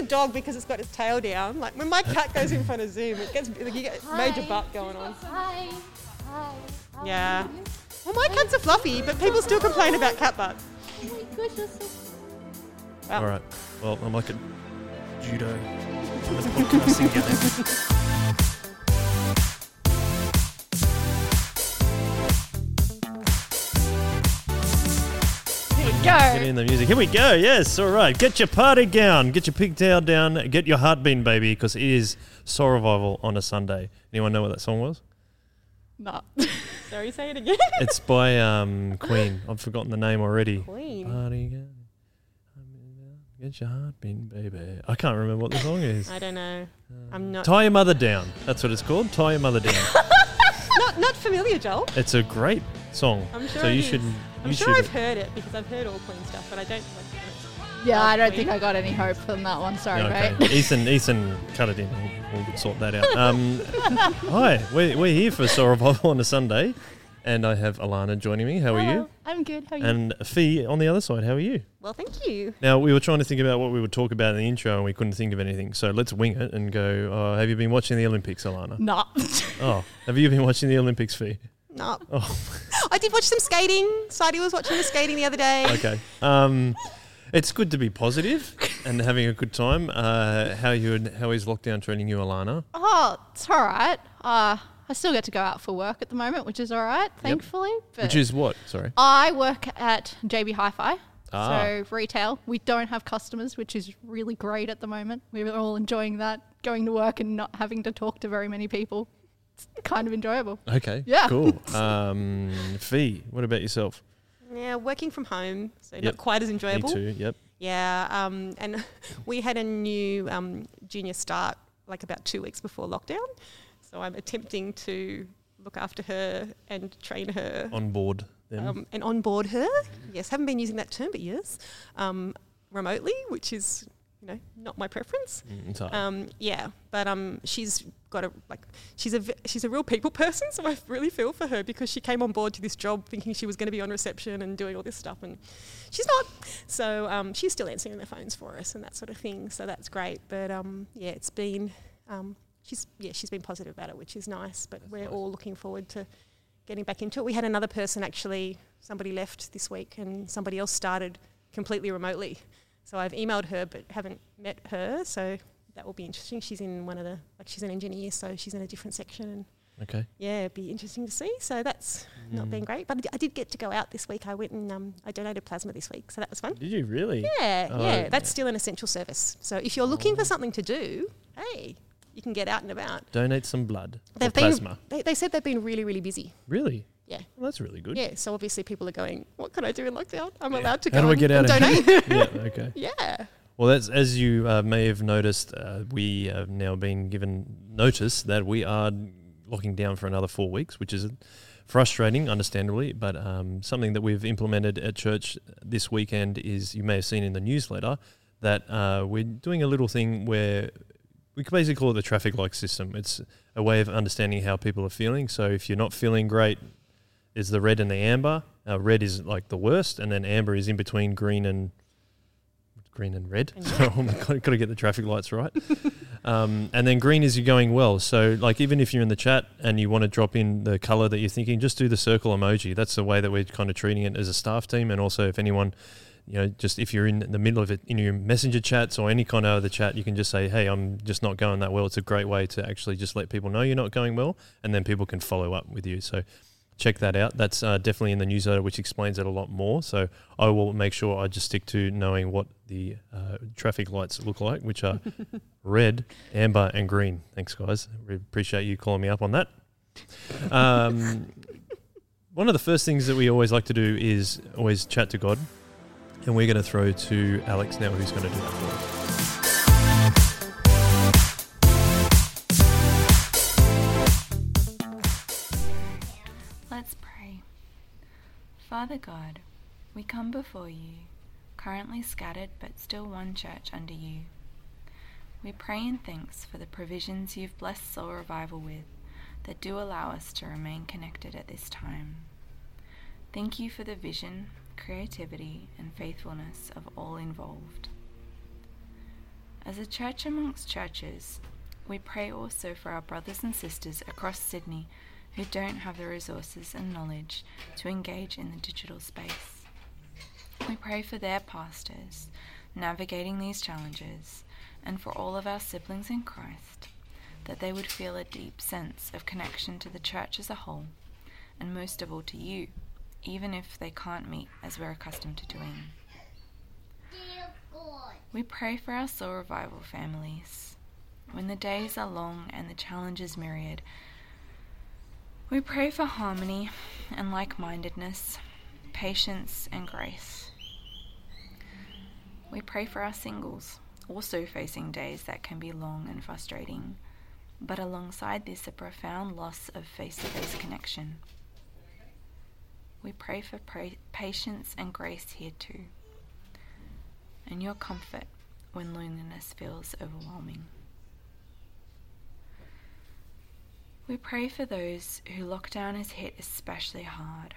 the dog because it's got its tail down. Like when my cat goes in front of Zoom, it gets like, you get major butt going on. Hi. Hi. How Yeah. Well, my cats are fluffy, but people still complain about cat butt. Oh my gosh, you're so Wow. All right. Well, I'm like a judo. The podcasting Get in the music. Here we go. Yes. All right. Get your party gown. Get your pigtail down. Get your heartbeat, baby, because it is Soul Revival on a Sunday. Anyone know what that song was? No. Sorry, say it again. It's by um, Queen. I've forgotten the name already. Queen. Party gown. Get your heartbeat, baby. I can't remember what the song is. I don't know. I'm not Tie your mother down. That's what it's called. Tie your mother down. not not familiar, Joel. it's a great song. I'm sure so it you is. should. I'm you sure. I've heard it because I've heard all Queen stuff, but I don't. Like, Yeah, I don't Queen. think I got any hope from that one. Sorry, Okay. mate. Ethan, Ethan, cut it in. We'll, we'll sort that out. Um, hi, we're, we're here for Soul Revival on a Sunday, and I have Alana joining me. How are you? I'm good. How are you? And Fee on the other side. How are you? well, thank you. Now we were trying to think about what we would talk about in the intro, and we couldn't think of anything. So let's wing it and go. Uh, have you been watching the Olympics, Alana? nah. Oh, have you been watching the Olympics, Fee? No, Oh, I did watch some skating. Sadie was watching the skating the other day. okay. Um, it's good to be positive and having a good time. Uh, how you? How is lockdown treating you, Alana? oh, it's all right. Uh, I still get to go out for work at the moment, which is all right, thankfully. But Which is what? Sorry. I work at JB Hi-Fi. Ah. So retail, we don't have customers, which is really great at the moment. We're all enjoying that, going to work and not having to talk to very many people. It's kind of enjoyable. Okay. Yeah. Cool. Um, Fee, what about yourself? Yeah, working from home, so Yep. not quite as enjoyable. Me too. Yep. Yeah, um, and we had a new um, junior start like about two weeks before lockdown, so I'm attempting to look after her and train her On board then. um, and onboard her. Yes, haven't been using that term, but yes, um, remotely, which is you know not my preference. Mm. Um, yeah, but um, she's got a like she's a she's a real people person, so I really feel for her because she came on board to this job thinking she was going to be on reception and doing all this stuff, and she's not. So um, she's still answering the phones for us and that sort of thing. So that's great. But um, yeah, it's been um, she's yeah she's been positive about it, which is nice. But we're all looking forward to getting back into it. We had another person actually, somebody left this week, and somebody else started completely remotely. So I've emailed her, but haven't met her. So that will be interesting. She's in one of the like she's an engineer, so she's in a different section, and okay. yeah, it'd be interesting to see. So that's not Mm. been great, but I d- I did get to go out this week. I went and um, I donated plasma this week, so that was fun. Did you really? Yeah, Oh, yeah, yeah. that's still an essential service. So if you're looking Oh. for something to do, hey, you can get out and about. Donate some blood. They've been, plasma. they, they said they've been really, really busy. Really? Yeah. Well, that's really good. Yeah, so obviously people are going, what can I do in lockdown? I'm allowed to How go do I get out and of donate. here? yeah. Okay. yeah. Well, that's as you uh, may have noticed. Uh, we have now been given notice that we are locking down for another four weeks, which is frustrating, understandably. But um, something that we've implemented at church this weekend is you may have seen in the newsletter that uh, we're doing a little thing where we could basically call it the traffic light system. It's a way of understanding how people are feeling. So if you're not feeling great, is the red and the amber. Uh, red is like the worst, and then amber is in between green and green and red. So oh my God, got to get the traffic lights right. um, and then green is you're going well. So like even if you're in the chat and you want to drop in the color that you're thinking, just do the circle emoji. That's the way that we're kind of treating it as a staff team. And also if anyone, you know, just if you're in the middle of it in your messenger chats or any kind of other chat, you can just say, "Hey, I'm just not going that well." It's a great way to actually just let people know you're not going well, and then people can follow up with you. So check that out. That's uh, definitely in the newsletter, which explains it a lot more. So I will make sure I just stick to knowing what the uh, traffic lights look like, which are red, amber, and green. Thanks, guys. We appreciate you calling me up on that. Um, one of the first things that we always like to do is always chat to God. And we're going to throw to Alex now, who's going to do that for us. Father God, we come before you, currently scattered but still one church under you. We pray in thanks for the provisions you've blessed Soul Revival with that do allow us to remain connected at this time. Thank you for the vision, creativity, and faithfulness of all involved. As a church amongst churches, we pray also for our brothers and sisters across Sydney who don't have the resources and knowledge to engage in the digital space. We pray for their pastors navigating these challenges and for all of our siblings in Christ that they would feel a deep sense of connection to the church as a whole and most of all to you, even if they can't meet as we're accustomed to doing. We pray for our Soul Revival families. When the days are long and the challenges myriad, we pray for harmony and like mindedness, patience and grace. We pray for our singles, also facing days that can be long and frustrating, but alongside this, a profound loss of face to face connection. We pray for pra- patience and grace here too, and your comfort when loneliness feels overwhelming. We pray for those who lockdown has hit especially hard,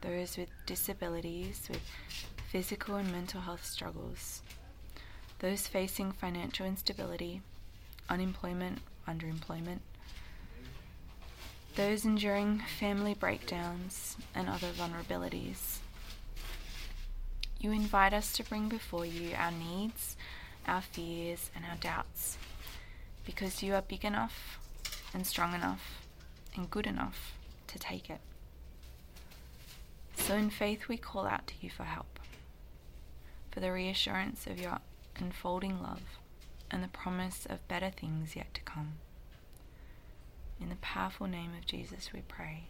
those with disabilities, with physical and mental health struggles, those facing financial instability, unemployment, underemployment, those enduring family breakdowns and other vulnerabilities. You invite us to bring before you our needs, our fears, and our doubts, because you are big enough and strong enough and good enough to take it. So, in faith, we call out to you for help, for the reassurance of your unfolding love and the promise of better things yet to come. In the powerful name of Jesus, we pray.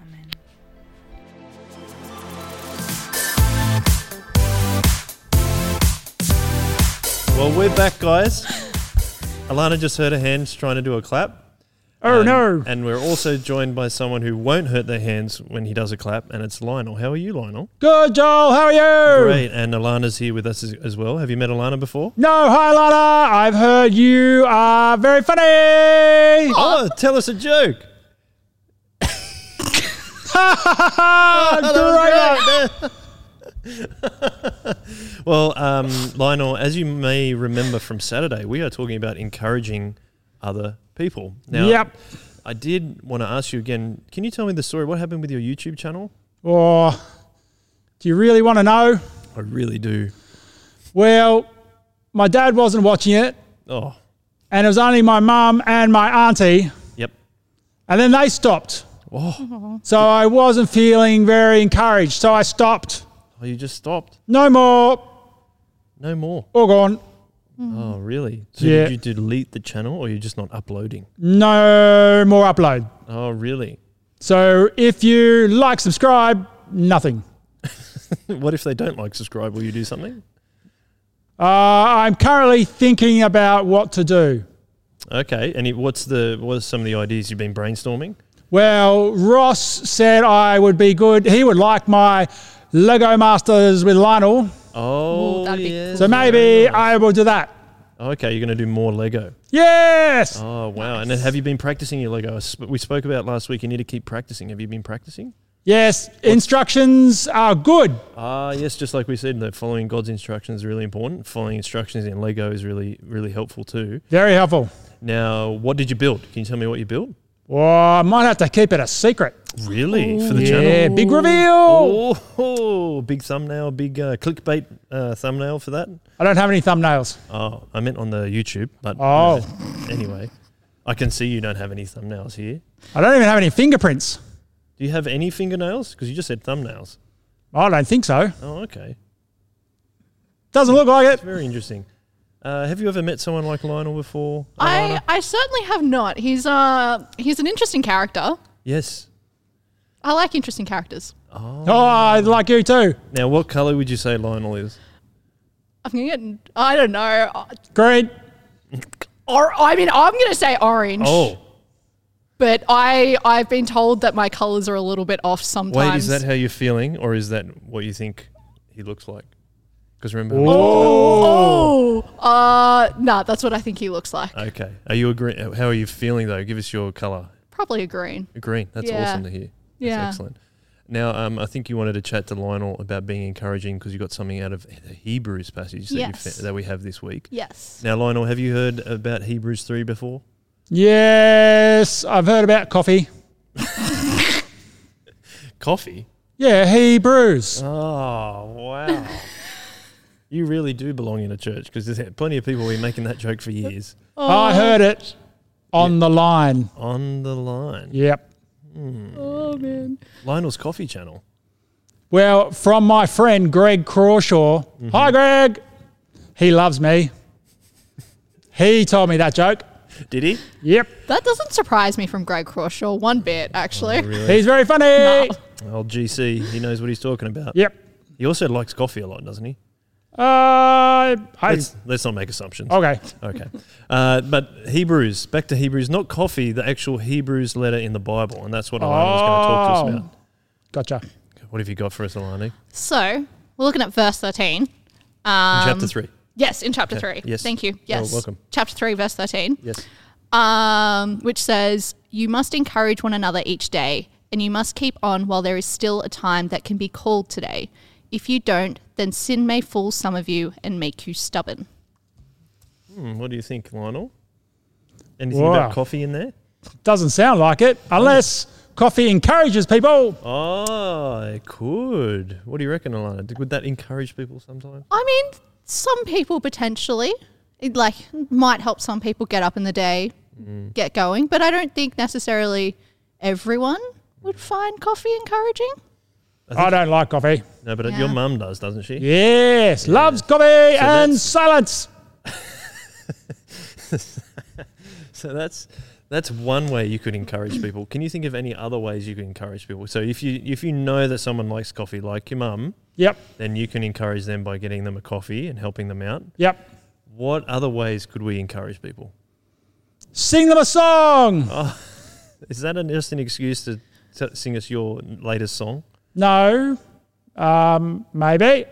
Amen. Well, we're back, guys. Alana just hurt her hands trying to do a clap. Oh And- no! And we're also joined by someone who won't hurt their hands when he does a clap, and it's Lionel. How are you, Lionel? Good, Joel. How are you? Great. And Alana's here with us as, as well. Have you met Alana before? No, hi, Alana. I've heard you are very funny. Oh, tell us a joke. Ha ha ha! Great. well, um, Lionel, as you may remember from Saturday, we are talking about encouraging other people. Now, Yep. I did want to ask you again. Can you tell me the story? What happened with your YouTube channel? Oh, do you really want to know? I really do. Well, my dad wasn't watching it, Oh, and it was only my mum and my auntie, yep. and then they stopped. Oh, So I wasn't feeling very encouraged. So I stopped. Oh you just stopped. No more. No more. All gone. Oh, really? So Yeah. did you delete the channel, or you're just not uploading? No more upload. Oh, really? So if you like, subscribe, nothing. what if they don't like subscribe? Will you do something? Uh, I'm currently thinking about what to do. Okay. And it- what's the what are some of the ideas you've been brainstorming? Well, Ross said I would be good. He would like my Lego Masters with Lionel. Oh, that'd be yeah. cool. So maybe I will do that. Okay, you're going to do more Lego. Yes. Oh wow! And then have you been practicing your Lego? We spoke about last week. You need to keep practicing. Have you been practicing? Yes. Instructions are good. Ah, yes. Just like we said, that following God's instructions is really important. Following instructions in Lego is really, really helpful too. Very helpful. Now, what did you build? Can you tell me what you built? Well, I might have to keep it a secret. Really for the yeah, channel? big reveal. Oh, big thumbnail, big uh, clickbait uh, thumbnail for that. I don't have any thumbnails. Oh, I meant on the YouTube, but Oh. anyway, I can see you don't have any thumbnails here. I don't even have any fingerprints. Do you have any fingernails? Because you just said thumbnails. I don't think so. Oh, okay. Doesn't look like it. Very interesting. Uh, have you ever met someone like Lionel before? I, Alana? I certainly have not. He's uh he's an interesting character. yes. I like interesting characters. Oh. Oh, I like you too. Now, what color would you say Lionel is? I'm gonna get. I don't know. Green. Or I mean, I'm gonna say orange. Oh, But I I've been told that my colors are a little bit off sometimes. wait, is that how you're feeling, or is that what you think he looks like? Because remember, Oh, uh, nah, that's what I think he looks like. okay. Are you agree? How are you feeling though? Give us your color. Probably a green. A green. That's Yeah. awesome to hear. That's Yeah. excellent. Now, um, I think you wanted to chat to Lionel about being encouraging because you got something out of the Hebrews passage that, you Yes. fa- that we have this week. Yes. Now, Lionel, have you heard about Hebrews 3 before? Yes, I've heard about coffee. Coffee? Yeah, Hebrews. Oh, wow. You really do belong in a church because there's plenty of people been making that joke for years. I oh. heard it on the line. On the line. Yep. Hmm. Oh man. Lionel's Coffee Channel. Well, from my friend Greg Crawshaw. Mm-hmm. Hi, Greg. He loves me. He told me that joke. Did he? Yep. That doesn't surprise me from Greg Crawshaw one bit, actually. Oh, really? He's very funny. No. Old GC, he knows what he's talking about. Yep. He also likes coffee a lot, doesn't he? Uh, I, Let's, let's not make assumptions. okay. Okay. Uh, but Hebrews, back to Hebrews, not coffee, the actual Hebrews letter in the Bible. And that's what Alana was going to talk to us Oh. about. Gotcha. What have you got for us, Alani? So we're looking at verse thirteen. Um, Chapter 3. Yes, in chapter Okay, three. yes. Thank you. Yes. welcome. Chapter three, verse thirteen. Yes. um, which says, You must encourage one another each day, and you must keep on while there is still a time that can be called today. If you don't, then sin may fool some of you and make you stubborn. Hmm, what do you think, Lionel? Anything Wow. about coffee in there? Doesn't sound like it, unless coffee encourages people. Oh, it could. What do you reckon, Alana? Would that encourage people sometimes? I mean, some people potentially, it like might help some people get up in the day, Mm. get going, but I don't think necessarily everyone would find coffee encouraging. I don't like coffee. No, but Yeah. your mum does, doesn't she? Yes, loves coffee and that's- silence. So that's that's one way you could encourage people. Can you think of any other ways you could encourage people? So if you if you know that someone likes coffee, like your mum, Yep, then you can encourage them by getting them a coffee and helping them out. yep. What other ways could we encourage people? Sing them a song. Oh, is that an, just an excuse to sing us your latest song? No, um, maybe.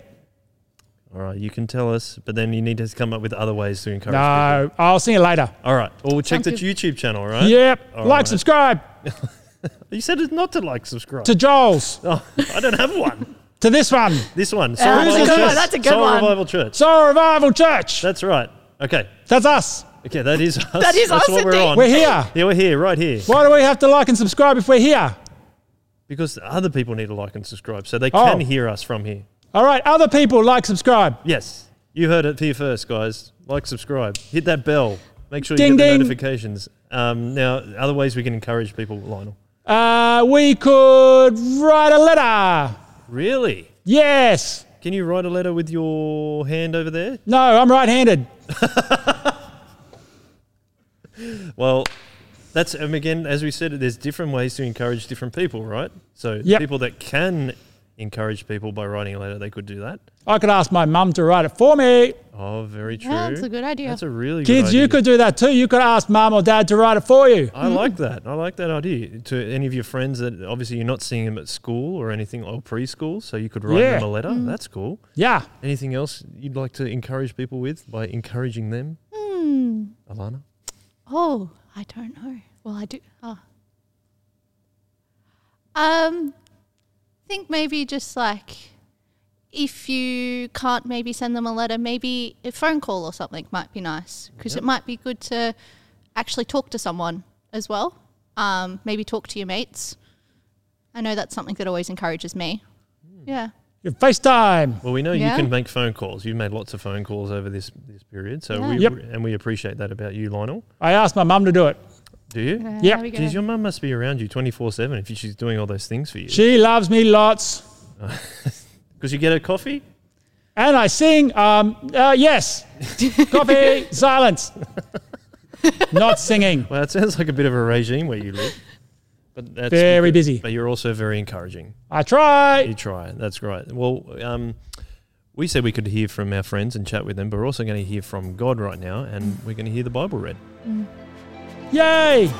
All right, you can tell us, but then you need to come up with other ways to encourage people. No, I'll see you later. All right, well, we'll check Sounds the good. YouTube channel, right? Yep, All like, right. subscribe You said it's not to like, subscribe. to Joel's, oh, I don't have one. to this one, This one. Soul that's a Revival good Church. one, that's a good Soul one. Revival Church. Soul Revival Church. That's right. Okay. That's us. Okay, that is us. That is That's us what we're on. We're here. Yeah, we're here, right here. Why do we have to like and subscribe if we're here? Because other people need to like and subscribe so they Oh. can hear us from here. All right, other people like, subscribe. Yes. You heard it here first, guys. Like, subscribe, hit that bell. Make sure you Ding, get the ding. notifications. Um, now, other ways we can encourage people, Lionel. Uh, we could write a letter. Really? Yes. Can you write a letter with your hand over there? No, I'm right-handed. Well, that's um, again, as we said, there's different ways to encourage different people, right? So Yep. people that can encourage people by writing a letter, they could do that. I could ask my mum to write it for me. Oh, very true. Yeah, that's a good idea. That's a really good idea. Kids, you could do that too. You could ask mum or dad to write it for you. I like that. I like that idea. To any of your friends that obviously you're not seeing them at school or anything or preschool, so you could write Yeah. them a letter. That's cool. Yeah. Anything else you'd like to encourage people with by encouraging them, Hmm. Alana? Oh, I don't know. Well, I do. Oh. Um, think maybe just like if you can't maybe send them a letter, maybe a phone call or something might be nice because it might be good to actually talk to someone as well. Um, maybe talk to your mates. I know that's something that always encourages me. Yeah. Your FaceTime. Well, we know Yeah. you can make phone calls. You've made lots of phone calls over this this period, so Yeah. we Yep. and we appreciate that about you, Lionel. I asked my mum to do it. Do you? Yeah, Yep. we go. Geez, your mum must be around you twenty four seven if she's doing all those things for you. She loves me lots. Because you get her coffee. And I sing, um, uh, yes. Coffee, silence. Not singing. Well, it sounds like a bit of a regime where you live, but that's Very because- busy. But you're also very encouraging. I try. You try. That's great. Well, um, we said we could hear from our friends and chat with them, but we're also going to hear from God right now, and we're going to hear the Bible read. Yay.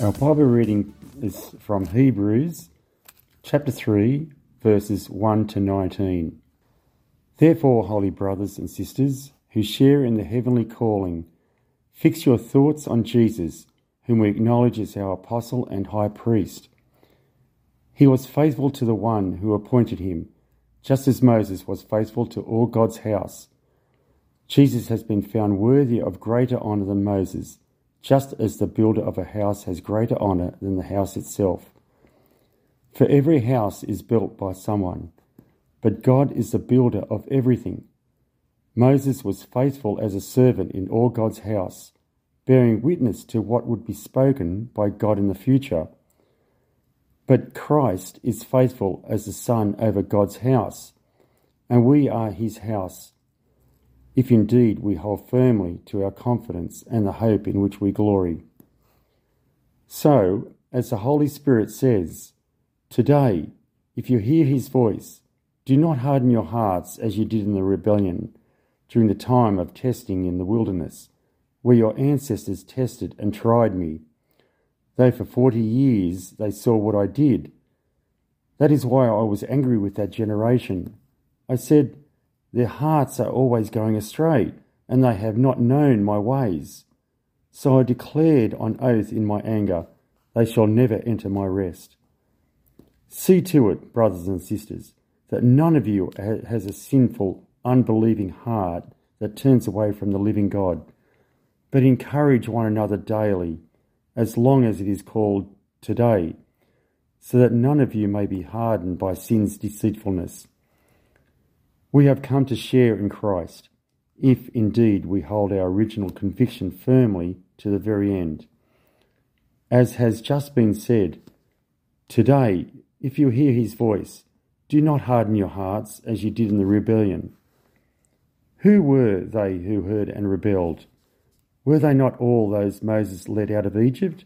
Our Bible reading is from Hebrews chapter 3, verses 1 to 19. Therefore, holy brothers and sisters who share in the heavenly calling, Fix your thoughts on Jesus, whom we acknowledge as our apostle and high priest. He was faithful to the one who appointed him, just as Moses was faithful to all God's house. Jesus has been found worthy of greater honour than Moses, just as the builder of a house has greater honour than the house itself. For every house is built by someone, but God is the builder of everything. Moses was faithful as a servant in all God's house, bearing witness to what would be spoken by God in the future. But Christ is faithful as the Son over God's house, and we are his house, if indeed we hold firmly to our confidence and the hope in which we glory. So, as the Holy Spirit says, Today, if you hear his voice, do not harden your hearts as you did in the rebellion during the time of testing in the wilderness, where your ancestors tested and tried me though for forty years they saw what I did. That is why I was angry with that generation. I said, Their hearts are always going astray, and they have not known my ways. So I declared on oath in my anger, They shall never enter my rest. See to it, brothers and sisters, that none of you has a sinful, unbelieving heart that turns away from the living God, but encourage one another daily as long as it is called today, so that none of you may be hardened by sin's deceitfulness. We have come to share in Christ, if indeed we hold our original conviction firmly to the very end. As has just been said, today, if you hear his voice, do not harden your hearts as you did in the rebellion. Who were they who heard and rebelled? Were they not all those Moses led out of Egypt?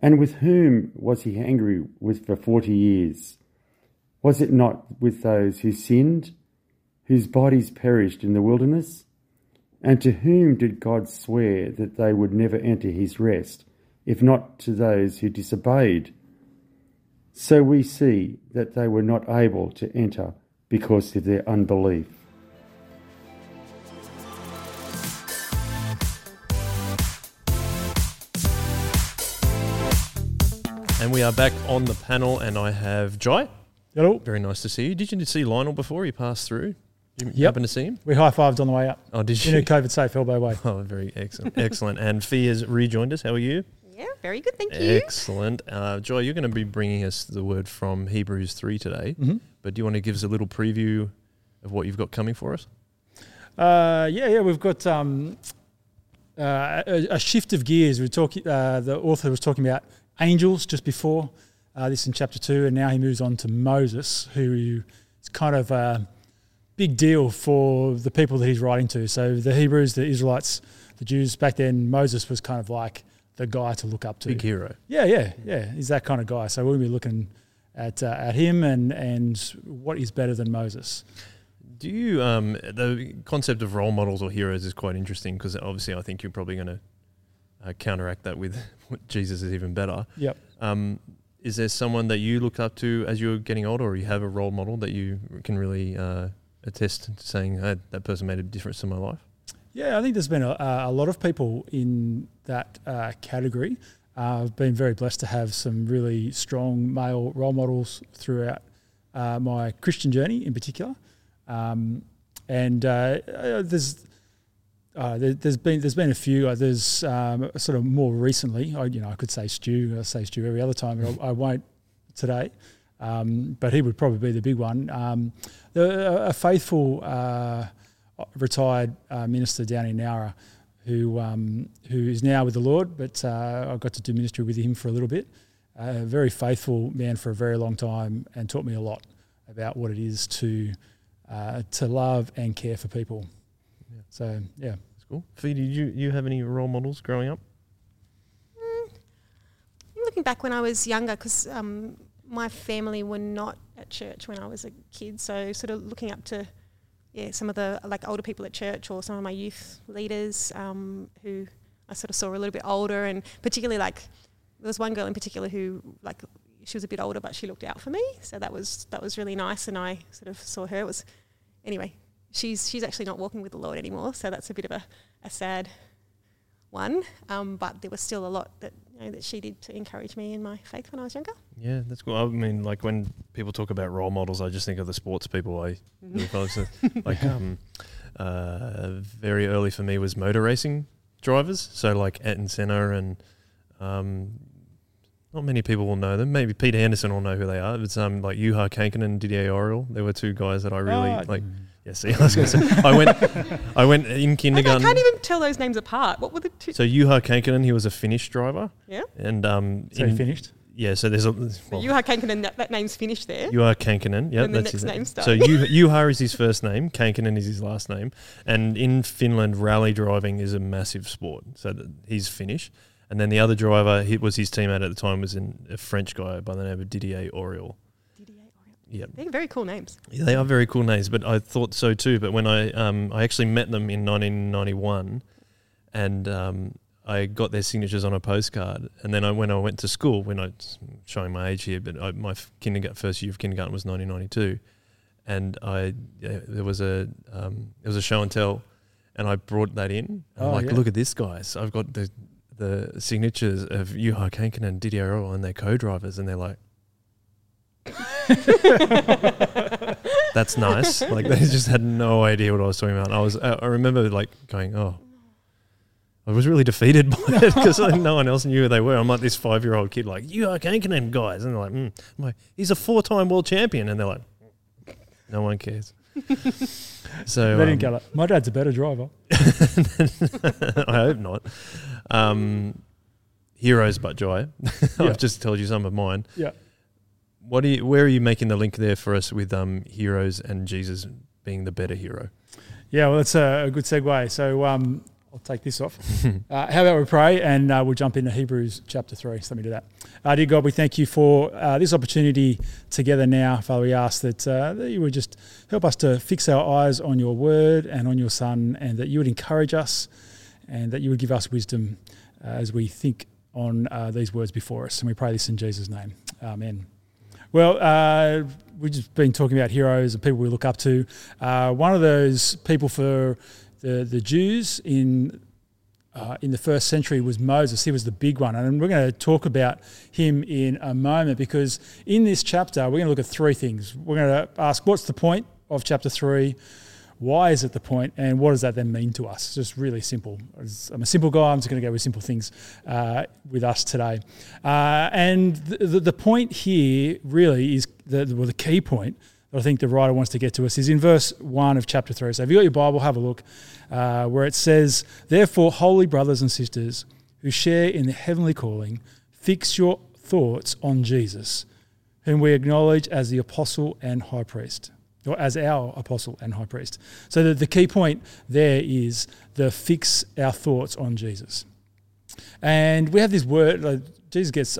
And with whom was he angry with for forty years? Was it not with those who sinned, whose bodies perished in the wilderness? And to whom did God swear that they would never enter his rest, if not to those who disobeyed? So we see that they were not able to enter because of their unbelief. And we are back on the panel, and I have Jai. Hello. Very nice to see you. Did you see Lionel before he passed through? You Yep. happen to see him? We high fived on the way up Oh, did in you? a COVID safe elbow way. Oh, very excellent. Excellent. And Fee has rejoined us. How are you? Yeah, very good. Thank you. Excellent. Uh, Joy, you're going to be bringing us the word from Hebrews 3 today. Mhm. But do you want to give us a little preview of what you've got coming for us? Uh, yeah, yeah, we've got um, uh, a, a shift of gears. We talk. Uh, the author was talking about angels just before uh, this in chapter two, and now he moves on to Moses, who is kind of a big deal for the people that he's writing to. So the Hebrews, the Israelites, the Jews back then, Moses was kind of like the guy to look up to. Big hero. Yeah, yeah, yeah. He's that kind of guy. So we'll be looking at uh, at him and and what is better than Moses. Do you, um, the concept of role models or heroes is quite interesting because obviously I think you're probably going to uh, counteract that with Jesus is even better. Yep. Um, is there someone that you look up to as you're getting older or you have a role model that you can really uh, attest to saying hey, that person made a difference in my life? Yeah, I think there's been a, a lot of people in that uh, category. Uh, I've been very blessed to have some really strong male role models throughout uh, my Christian journey, in particular. Um, and uh, uh, there's uh, there, has been there's been a few. Uh, there's um, sort of more recently. I, you know, I could say Stu. I say Stu every other time, but I, I won't today. Um, but he would probably be the big one. Um, the, a faithful uh, retired uh, minister down in Nowra, who um, who is now with the Lord, but uh, I got to do ministry with him for a little bit. A very faithful man for a very long time, and taught me a lot about what it is to uh, to love and care for people. Yeah. So yeah, cool. Fee, did you, you have any role models growing up? looking back when I was younger, because um, my family were not at church when I was a kid, so sort of looking up to yeah some of the like older people at church or some of my youth leaders um, who I sort of saw a little bit older, and particularly like there was one girl in particular who like she was a bit older, but she looked out for me, so that was that was really nice, and I sort of saw her. It was anyway. She's she's actually not walking with the Lord anymore, so that's a bit of a, a sad one, um, but there was still a lot that you know, that she did to encourage me in my faith when I was younger. Yeah, that's cool. I mean, like when people talk about role models, I just think of the sports people I really follow. So, like, um, uh, very early for me was motor racing drivers. So like Ayrton Senna and um, not many people will know them. Maybe Peter Henderson will know who they are. It's um like Juha Kankkunen and Didier Auriol. They were two guys that I really Ah, like. Yeah, see, I was going to say I went, I went in I, I can't even tell those names apart. What were the two? so Juha Kankkunen, he was a Finnish driver, yeah, and um, So you in- finished? yeah. So there's a well, well, Juha Kankkunen, that, that name's finished there. Juha Kankkunen. Yeah, And the that's his next name. name So starting. Juha Juha is his first name. Kankkunen is his last name. And in Finland, rally driving is a massive sport. So that he's Finnish. And then the other driver, he was his teammate at the time, was in a French guy by the name of Didier Auriol. Didier Auriol. Yeah, They're very cool names. Yeah, they are very cool names, but I thought so too. But when I um, I actually met them in 1991, and um, I got their signatures on a postcard. And then I, when I went to school, when I showing my age here, but I, my kindergarten first year of kindergarten was 1992, and I yeah, there was a um, there was a show and tell, and I brought that in. I'm Oh, like, yeah. look at this, guys! I've got the the signatures of Juha Kankkunen and Didier Auriol and their co-drivers, and they're like. That's nice. Like they just had no idea what I was talking about. I was, I I remember like going, oh, I was really defeated by it because no one else knew who they were. I'm like this five year old kid, like you are Kankkunen guys, and they're like, mm. I'm like, he's a four time world champion, and they're like, no one cares. so they um, didn't go like, my dad's a better driver. I hope not. Um, heroes, but joy. Yeah. I've just told you some of mine. Yeah. What are you? Where are you making the link there for us with um, heroes and Jesus being the better hero? Yeah, well, that's a, a good segue. So um, I'll take this off. uh, how about we pray and uh, we'll jump into Hebrews chapter 3. So let me do that. Uh, dear God, we thank you for uh, this opportunity together now. Father, we ask that, uh, that you would just help us to fix our eyes on your word and on your son, and that you would encourage us and that you would give us wisdom uh, as we think on uh, these words before us. And we pray this in Jesus' name. Amen. Well, uh, we've just been talking about heroes and people we look up to. Uh, one of those people for the, the Jews in uh, in the first century was Moses. He was the big one. And we're going to talk about him in a moment because in this chapter, we're going to look at three things. We're going to ask what's the point of chapter three? Why is it the? And what does that then mean to us? Just really simple. I'm a simple guy. I'm just going to go with simple things uh, with us today. Uh, and the, the, point here really is the, well, the key point that I think the writer wants to get to us is in verse 1 of chapter 3. So if you've got your Bible, have a look uh, where it says, Therefore, holy brothers and sisters who share in the heavenly calling, fix your thoughts on Jesus, whom we acknowledge as the apostle and high priest, or as our apostle and high priest. So the, the key point there is the fix our thoughts on Jesus. And we have this word, like Jesus gets,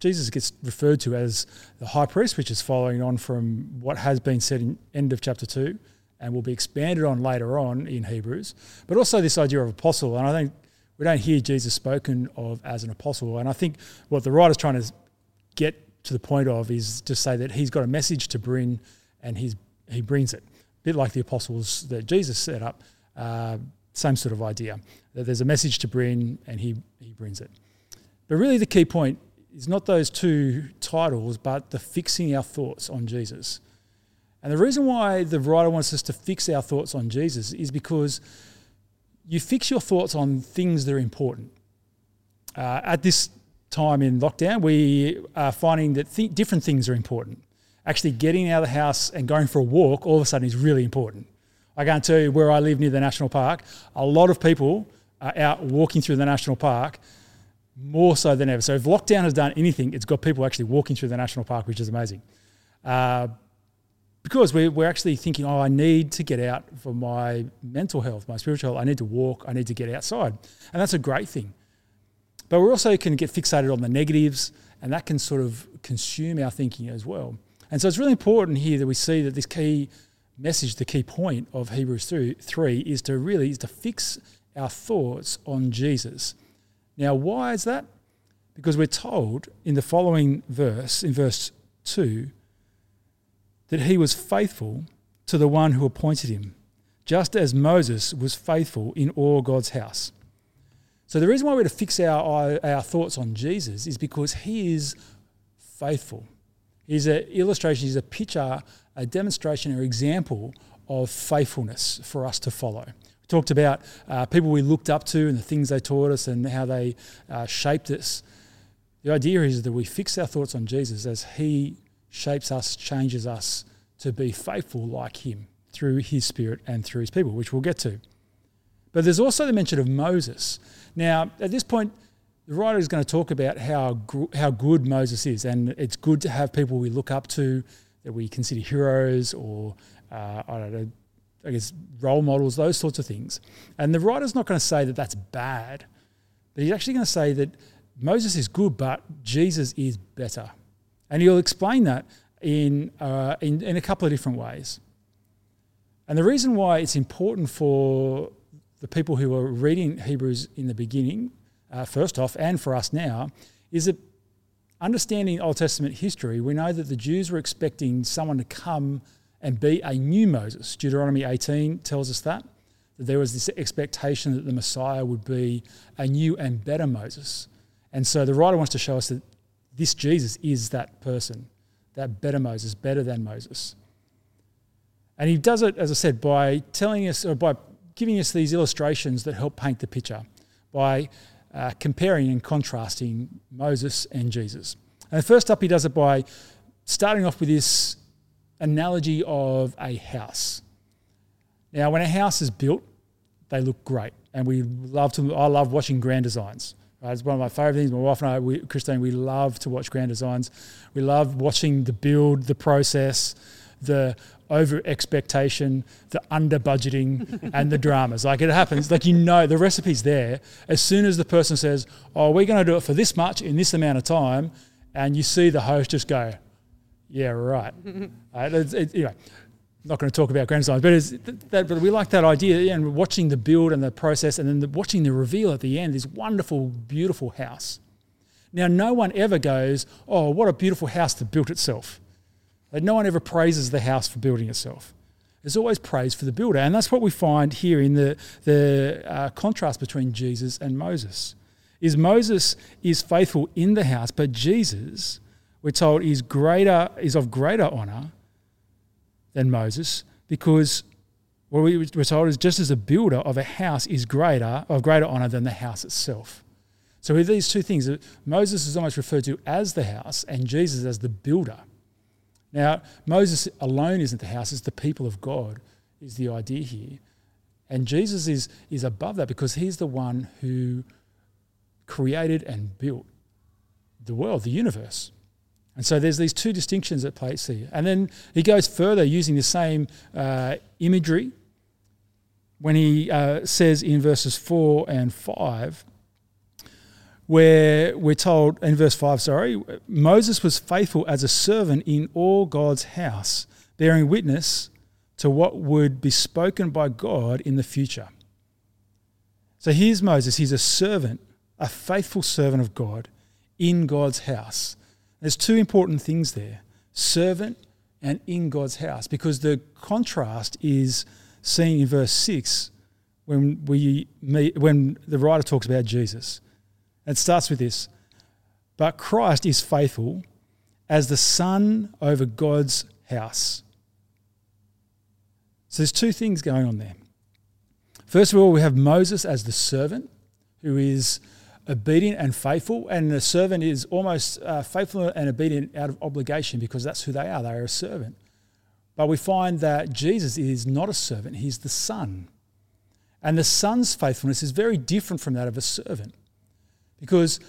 Jesus gets referred to as the high priest, which is following on from what has been said in end of chapter two, and will be expanded on later on in Hebrews. But also this idea of apostle, and I think we don't hear Jesus spoken of as an apostle. And I think what the writer's trying to get to the point of is to say that he's got a message to bring, and he's he brings it, a bit like the apostles that Jesus set up. Uh, same sort of idea that there's a message to bring, and he he brings it. But really, the key point is not those two titles, but the fixing our thoughts on Jesus. And the reason why the writer wants us to fix our thoughts on Jesus is because you fix your thoughts on things that are important. Uh, at this time in lockdown, we are finding that th- different things are important. Actually, getting out of the house and going for a walk all of a sudden is really important. I can't tell you where I live near the national park, a lot of people are out walking through the national park more so than ever. So if lockdown has done anything, it's got people actually walking through the national park, which is amazing. Uh, because we're, we're actually thinking, oh, I need to get out for my mental health, my spiritual health. I need to walk. I need to get outside. And that's a great thing. But we also can get fixated on the negatives, and that can sort of consume our thinking as well. And so it's really important here that we see that this key message, the key point of Hebrews 3, 3 is to really is to fix our thoughts on Jesus. Now, why is that? Because we're told in the following verse, in verse 2, that he was faithful to the one who appointed him, just as Moses was faithful in all God's house. So the reason why we're to fix our, our thoughts on Jesus is because he is faithful. He's an illustration, is a picture, a demonstration or example of faithfulness for us to follow. We talked about uh, people we looked up to and the things they taught us and how they uh, shaped us. The idea is that we fix our thoughts on Jesus as he shapes us, changes us to be faithful like him through his spirit and through his people, which we'll get to. But there's also the mention of Moses. Now, at this point, the writer is going to talk about how how good Moses is, and it's good to have people we look up to, that we consider heroes, or uh, I don't know, I guess role models, those sorts of things. And the writer's not going to say that that's bad, but he's actually going to say that Moses is good, but Jesus is better, and he'll explain that in uh, in, in a couple of different ways. And the reason why it's important for the people who are reading Hebrews in the beginning uh, first off, and for us now, is that understanding Old Testament history, we know that the Jews were expecting someone to come and be a new Moses. Deuteronomy 18 tells us that, that there was this expectation that the Messiah would be a new and better Moses. And so the writer wants to show us that this Jesus is that person, that better Moses, better than Moses. And he does it, as I said, by telling us or by giving us these illustrations that help paint the picture, by uh, comparing and contrasting Moses and Jesus. And first up, he does it by starting off with this analogy of a house. Now, when a house is built, they look great, and we love to. I love watching grand designs. Right? It's one of my favourite things. My wife and I, we, Christine, we love to watch grand designs. We love watching the build, the process, the over expectation, the under budgeting, and the dramas. Like it happens, like you know, the recipe's there. As soon as the person says, "Oh, we're going to do it for this much in this amount of time," and you see the host just go, "Yeah, right." right uh, it's, it, know, not going to talk about grand designs, but, it's, that, but we like that idea and watching the build and the process, and then the, watching the reveal at the end. This wonderful, beautiful house. Now, no one ever goes, "Oh, what a beautiful house that built itself." Like no one ever praises the house for building itself. There's always praise for the builder. And that's what we find here in the, the uh, contrast between Jesus and Moses. Is Moses is faithful in the house, but Jesus, we're told, is greater is of greater honor than Moses because what we, we're told is just as a builder of a house is greater of greater honor than the house itself. So with these two things, Moses is almost referred to as the house and Jesus as the builder. Now, Moses alone isn't the house, it's the people of God, is the idea here. And Jesus is, is above that because he's the one who created and built the world, the universe. And so there's these two distinctions at play here. And then he goes further using the same uh, imagery when he uh, says in verses 4 and 5 where we're told in verse 5, sorry, Moses was faithful as a servant in all God's house, bearing witness to what would be spoken by God in the future. So here's Moses. He's a servant, a faithful servant of God in God's house. There's two important things there servant and in God's house, because the contrast is seen in verse 6 when, we meet, when the writer talks about Jesus. It starts with this But Christ is faithful as the son over God's house. So there's two things going on there. First of all, we have Moses as the servant who is obedient and faithful, and the servant is almost uh, faithful and obedient out of obligation because that's who they are. They are a servant. But we find that Jesus is not a servant, he's the son. And the son's faithfulness is very different from that of a servant. Because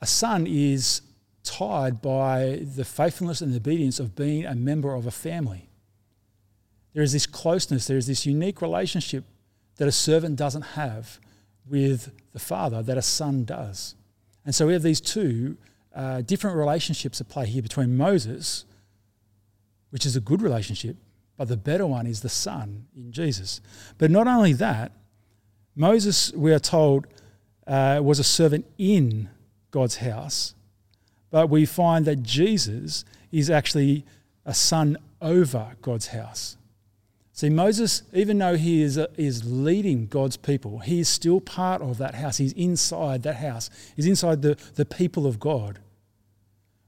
a son is tied by the faithfulness and obedience of being a member of a family. There is this closeness, there is this unique relationship that a servant doesn't have with the father that a son does. And so we have these two uh, different relationships at play here between Moses, which is a good relationship, but the better one is the son in Jesus. But not only that, Moses, we are told, uh, was a servant in God's house, but we find that Jesus is actually a son over God's house. See, Moses, even though he is, is leading God's people, he is still part of that house. He's inside that house, he's inside the, the people of God,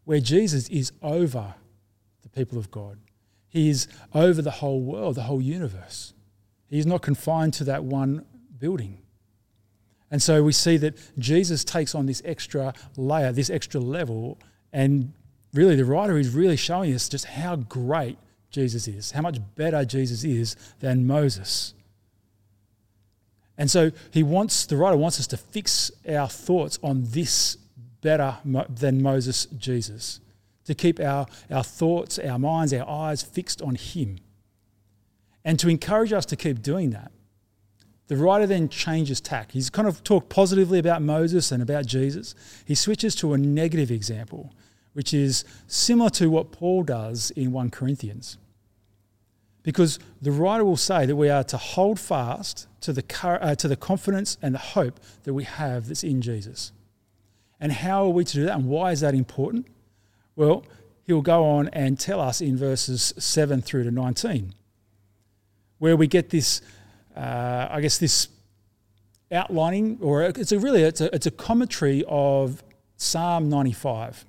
where Jesus is over the people of God. He is over the whole world, the whole universe. He is not confined to that one building. And so we see that Jesus takes on this extra layer, this extra level, and really the writer is really showing us just how great Jesus is, how much better Jesus is than Moses. And so he wants the writer wants us to fix our thoughts on this better than Moses Jesus, to keep our, our thoughts, our minds, our eyes fixed on him. And to encourage us to keep doing that, the writer then changes tack. He's kind of talked positively about Moses and about Jesus. He switches to a negative example, which is similar to what Paul does in 1 Corinthians. Because the writer will say that we are to hold fast to the, uh, to the confidence and the hope that we have that's in Jesus. And how are we to do that? And why is that important? Well, he'll go on and tell us in verses 7 through to 19, where we get this uh, I guess this outlining, or it's a really it's a, it's a commentary of Psalm 95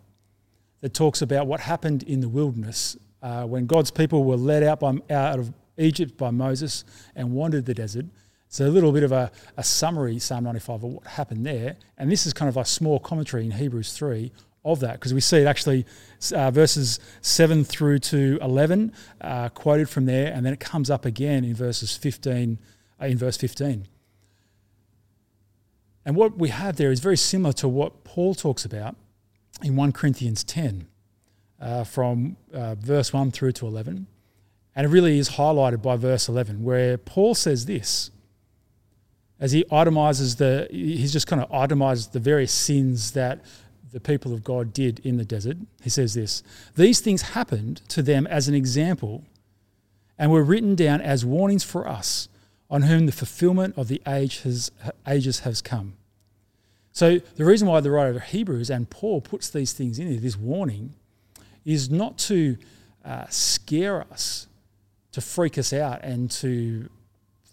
that talks about what happened in the wilderness uh, when God's people were led out by out of Egypt by Moses and wandered the desert. It's a little bit of a, a summary, Psalm 95, of what happened there. And this is kind of a small commentary in Hebrews 3 of that because we see it actually uh, verses 7 through to 11 uh, quoted from there and then it comes up again in verses 15 uh, in verse 15 and what we have there is very similar to what paul talks about in 1 corinthians 10 uh, from uh, verse 1 through to 11 and it really is highlighted by verse 11 where paul says this as he itemizes the he's just kind of itemized the various sins that the people of God did in the desert. He says this These things happened to them as an example and were written down as warnings for us on whom the fulfillment of the age has, ages has come. So, the reason why the writer of Hebrews and Paul puts these things in here, this warning, is not to uh, scare us, to freak us out, and to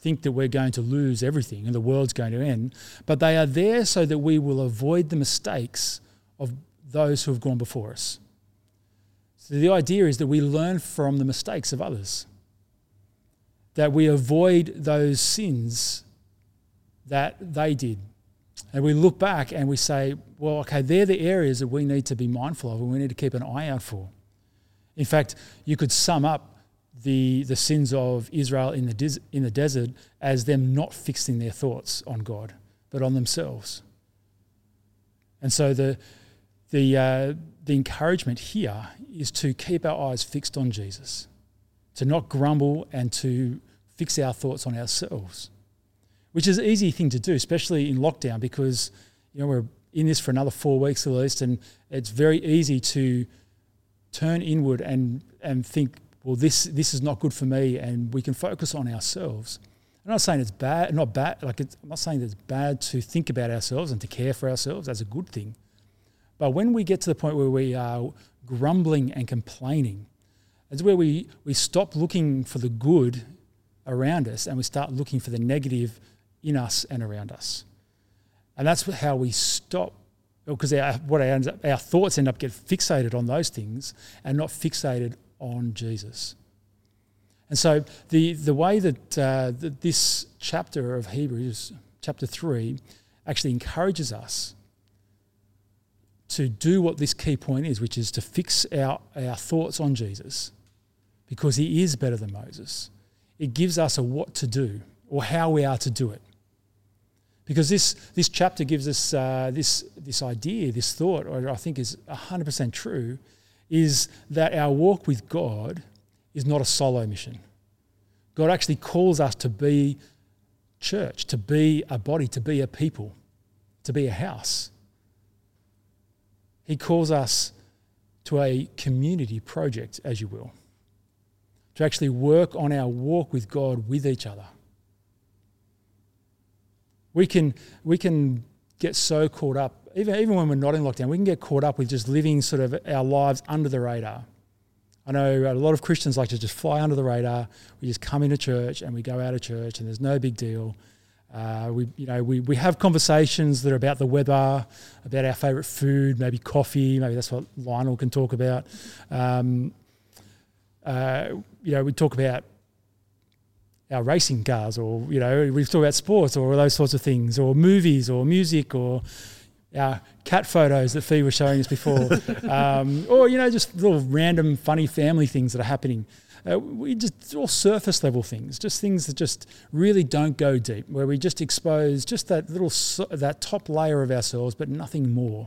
think that we're going to lose everything and the world's going to end, but they are there so that we will avoid the mistakes of those who have gone before us. So the idea is that we learn from the mistakes of others, that we avoid those sins that they did. And we look back and we say, well, okay, they're the areas that we need to be mindful of and we need to keep an eye out for. In fact, you could sum up the, the sins of Israel in the, des- in the desert as them not fixing their thoughts on God, but on themselves. And so the, the, uh, the encouragement here is to keep our eyes fixed on Jesus, to not grumble and to fix our thoughts on ourselves, which is an easy thing to do, especially in lockdown because you know we're in this for another four weeks at least, and it's very easy to turn inward and and think, well, this this is not good for me, and we can focus on ourselves. I'm not saying it's bad, not bad. Like I'm not saying that it's bad to think about ourselves and to care for ourselves. That's a good thing. But when we get to the point where we are grumbling and complaining, it's where we, we stop looking for the good around us and we start looking for the negative in us and around us. And that's how we stop, because our, what up, our thoughts end up get fixated on those things and not fixated on Jesus. And so the, the way that, uh, that this chapter of Hebrews, chapter 3, actually encourages us to do what this key point is, which is to fix our, our thoughts on Jesus because he is better than Moses. It gives us a what to do or how we are to do it. Because this, this chapter gives us uh, this, this idea, this thought, or I think is 100% true, is that our walk with God is not a solo mission. God actually calls us to be church, to be a body, to be a people, to be a house. He calls us to a community project, as you will, to actually work on our walk with God with each other. We can, we can get so caught up, even, even when we're not in lockdown, we can get caught up with just living sort of our lives under the radar. I know a lot of Christians like to just fly under the radar. We just come into church and we go out of church, and there's no big deal. Uh, we, you know, we, we have conversations that are about the weather, about our favourite food, maybe coffee. Maybe that's what Lionel can talk about. Um, uh, you know, we talk about our racing cars, or you know, we talk about sports, or those sorts of things, or movies, or music, or our cat photos that Fee was showing us before, um, or you know, just little random funny family things that are happening. Uh, we just all surface level things, just things that just really don't go deep, where we just expose just that little that top layer of ourselves, but nothing more.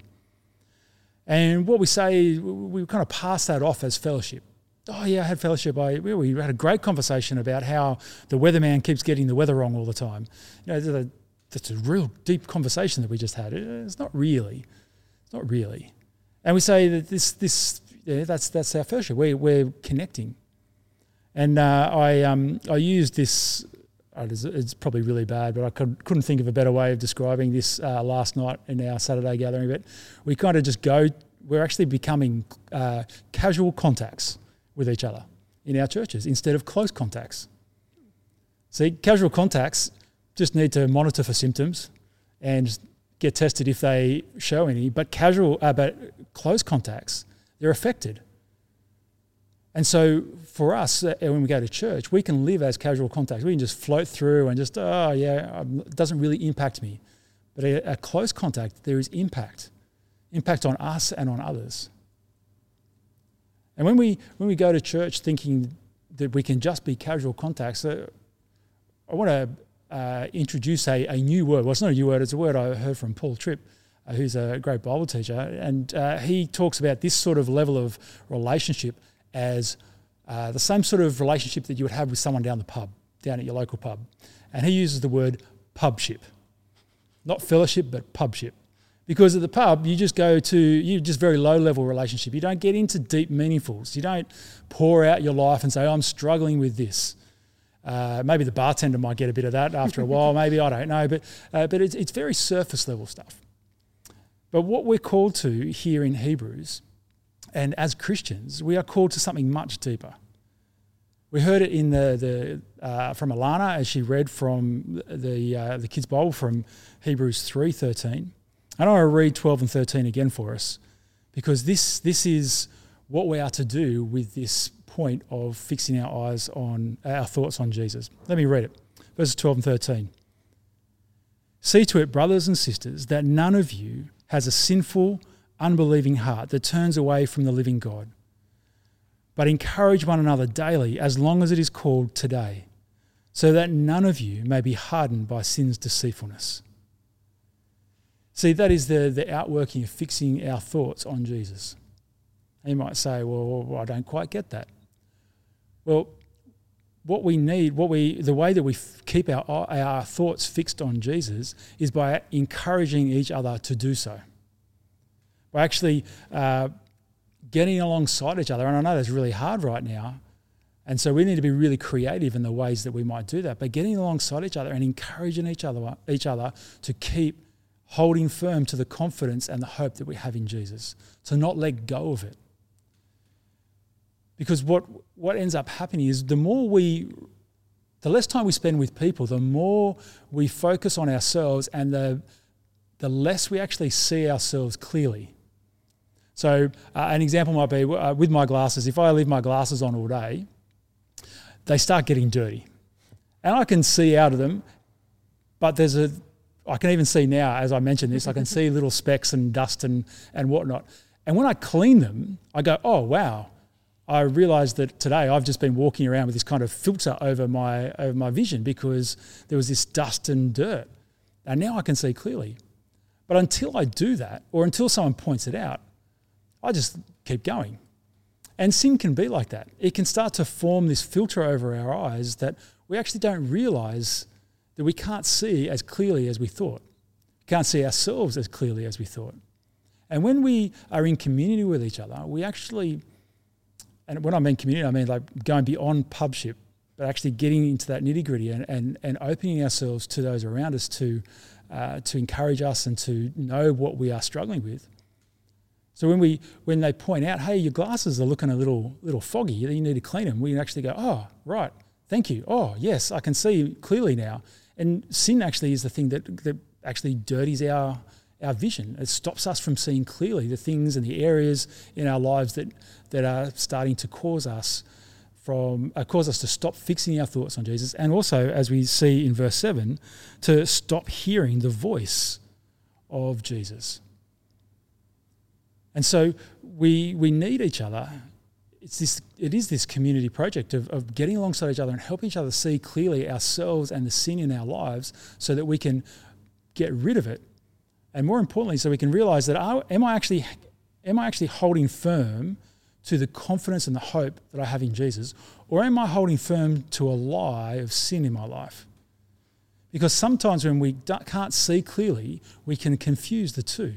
And what we say, we kind of pass that off as fellowship. Oh yeah, I had fellowship. I we had a great conversation about how the weatherman keeps getting the weather wrong all the time. You know, that's a real deep conversation that we just had. It's not really, it's not really. And we say that this this yeah, that's that's our fellowship. We we're connecting. And uh, I um, I used this. It's, it's, probably really bad, but I could, couldn't think of a better way of describing this uh, last night in our Saturday gathering. But we kind of just go. We're actually becoming uh, casual contacts with each other in our churches instead of close contacts. See, casual contacts just need to monitor for symptoms and get tested if they show any. But casual, uh, but close contacts, they're affected. And so for us, uh, when we go to church, we can live as casual contacts. We can just float through and just, oh, yeah, um, it doesn't really impact me. But a, a close contact, there is impact, impact on us and on others. And when we, when we go to church thinking that we can just be casual contacts, uh, I want to uh, introduce a, a new word. Well, it's not a new word, it's a word I heard from Paul Tripp, uh, who's a great Bible teacher. And uh, he talks about this sort of level of relationship as uh, the same sort of relationship that you would have with someone down the pub, down at your local pub. And he uses the word pubship. Not fellowship, but pubship. Because at the pub, you just go to, you just very low level relationship. You don't get into deep meaningfuls. You don't pour out your life and say, oh, I'm struggling with this. Uh, maybe the bartender might get a bit of that after a while. Maybe I don't know, but uh, but it's, it's very surface level stuff. But what we're called to here in Hebrews, and as Christians, we are called to something much deeper. We heard it in the the uh, from Alana as she read from the uh, the kids' Bible from Hebrews three thirteen, and I want to read twelve and thirteen again for us, because this this is what we are to do with this point of fixing our eyes on our thoughts on Jesus. Let me read it. Verses 12 and 13. See to it, brothers and sisters, that none of you has a sinful, unbelieving heart that turns away from the living God. But encourage one another daily, as long as it is called today, so that none of you may be hardened by sin's deceitfulness. See, that is the, the outworking of fixing our thoughts on Jesus. You might say, well, I don't quite get that. Well, what we need, what we, the way that we f- keep our, our thoughts fixed on Jesus is by encouraging each other to do so. By actually uh, getting alongside each other. And I know that's really hard right now. And so we need to be really creative in the ways that we might do that. But getting alongside each other and encouraging each other, each other to keep holding firm to the confidence and the hope that we have in Jesus, to not let go of it. Because what, what ends up happening is the more we, the less time we spend with people, the more we focus on ourselves and the, the less we actually see ourselves clearly. So, uh, an example might be uh, with my glasses, if I leave my glasses on all day, they start getting dirty. And I can see out of them, but there's a, I can even see now, as I mentioned this, I can see little specks and dust and, and whatnot. And when I clean them, I go, oh, wow, I realized that today I've just been walking around with this kind of filter over my over my vision because there was this dust and dirt. And now I can see clearly. But until I do that, or until someone points it out, I just keep going. And sin can be like that. It can start to form this filter over our eyes that we actually don't realize that we can't see as clearly as we thought. We Can't see ourselves as clearly as we thought. And when we are in community with each other, we actually and when I mean community, I mean like going beyond pubship, but actually getting into that nitty gritty and, and, and opening ourselves to those around us to, uh, to encourage us and to know what we are struggling with. So when we when they point out, hey, your glasses are looking a little little foggy, you need to clean them. We actually go, oh, right, thank you. Oh, yes, I can see clearly now. And sin actually is the thing that that actually dirties our our vision. It stops us from seeing clearly the things and the areas in our lives that that are starting to cause us from uh, cause us to stop fixing our thoughts on Jesus, and also, as we see in verse seven, to stop hearing the voice of Jesus. And so we we need each other. It's this it is this community project of, of getting alongside each other and helping each other see clearly ourselves and the sin in our lives so that we can get rid of it. And more importantly, so we can realize that are, am I actually am I actually holding firm to the confidence and the hope that I have in Jesus, or am I holding firm to a lie of sin in my life? Because sometimes when we can't see clearly, we can confuse the two.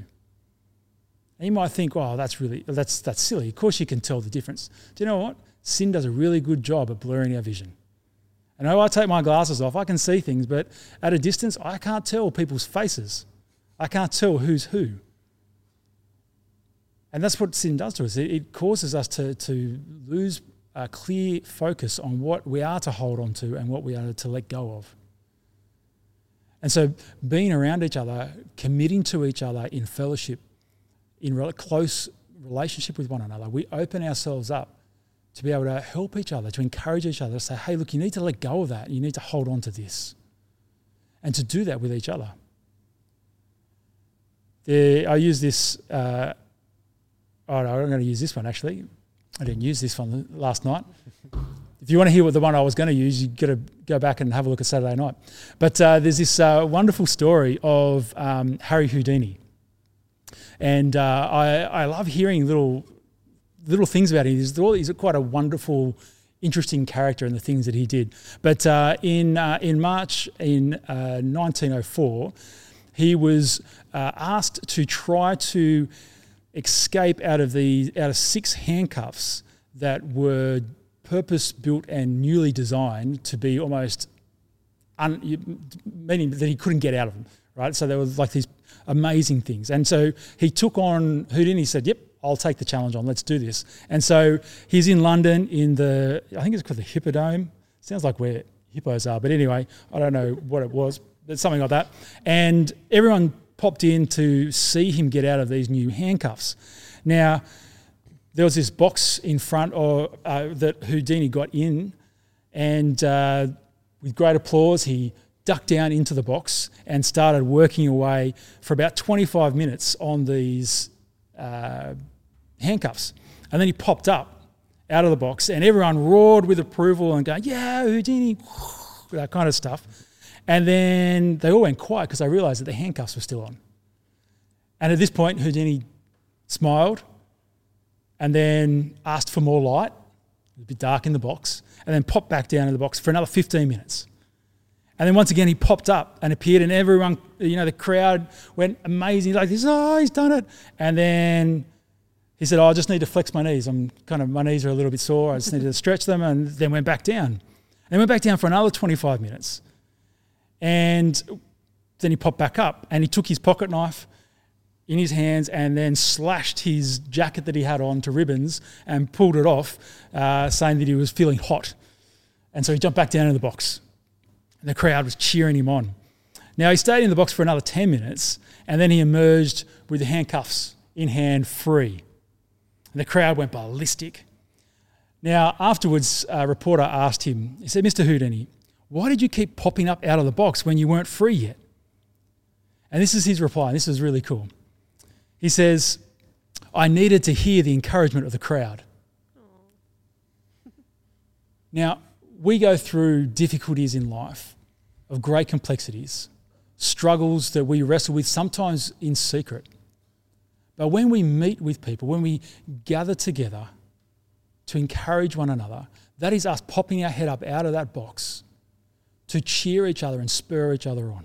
And you might think, "Oh, that's really that's that's silly." Of course, you can tell the difference. Do you know what? Sin does a really good job at blurring our vision. I know I take my glasses off, I can see things, but at a distance, I can't tell people's faces. I can't tell who's who. And that's what sin does to us. It, it causes us to, to lose a clear focus on what we are to hold on to and what we are to let go of. And so, being around each other, committing to each other in fellowship, in re- close relationship with one another, we open ourselves up to be able to help each other, to encourage each other, to say, hey, look, you need to let go of that. You need to hold on to this. And to do that with each other. There, I use this, uh, oh, I'm going to use this one actually. I didn't use this one last night. If you want to hear what the one I was going to use, you've got to go back and have a look at Saturday night. But uh, there's this uh, wonderful story of um, Harry Houdini. And uh, I, I love hearing little little things about him. He's, he's quite a wonderful, interesting character and the things that he did. But uh, in uh, in March in uh, 1904, he was uh, asked to try to escape out of the out of six handcuffs that were purpose built and newly designed to be almost un, meaning that he couldn't get out of them. Right, so there was like these amazing things, and so he took on Houdini. He Said, "Yep, I'll take the challenge on. Let's do this. And so he's in London in the, I think it's called the Hippodome. Sounds like where hippos are, but anyway, I don't know what it was, but something like that. And everyone popped in to see him get out of these new handcuffs. Now, there was this box in front of uh, that Houdini got in, and uh, with great applause, he ducked down into the box and started working away for about 25 minutes on these uh, handcuffs. And then he popped up out of the box, and everyone roared with approval and going, "Yeah, Houdini," that kind of stuff. And then they all went quiet because they realised that the handcuffs were still on. And at this point, Houdini smiled, and then asked for more light. It was a bit dark in the box, and then popped back down in the box for another 15 minutes. And then once again, he popped up and appeared, and everyone, you know, the crowd went amazing, like this. Oh, he's done it! And then he said, oh, I just need to flex my knees. I'm kind of, my knees are a little bit sore. I just need to stretch them and then went back down. And went back down for another 25 minutes. And then he popped back up and he took his pocket knife in his hands and then slashed his jacket that he had on to ribbons and pulled it off, uh, saying that he was feeling hot. And so he jumped back down in the box. And the crowd was cheering him on. Now he stayed in the box for another 10 minutes and then he emerged with the handcuffs in hand free. And the crowd went ballistic. Now, afterwards, a reporter asked him, he said, Mr. Houdini, why did you keep popping up out of the box when you weren't free yet? And this is his reply, and this is really cool. He says, I needed to hear the encouragement of the crowd. now, we go through difficulties in life of great complexities, struggles that we wrestle with, sometimes in secret. But when we meet with people, when we gather together to encourage one another, that is us popping our head up out of that box to cheer each other and spur each other on.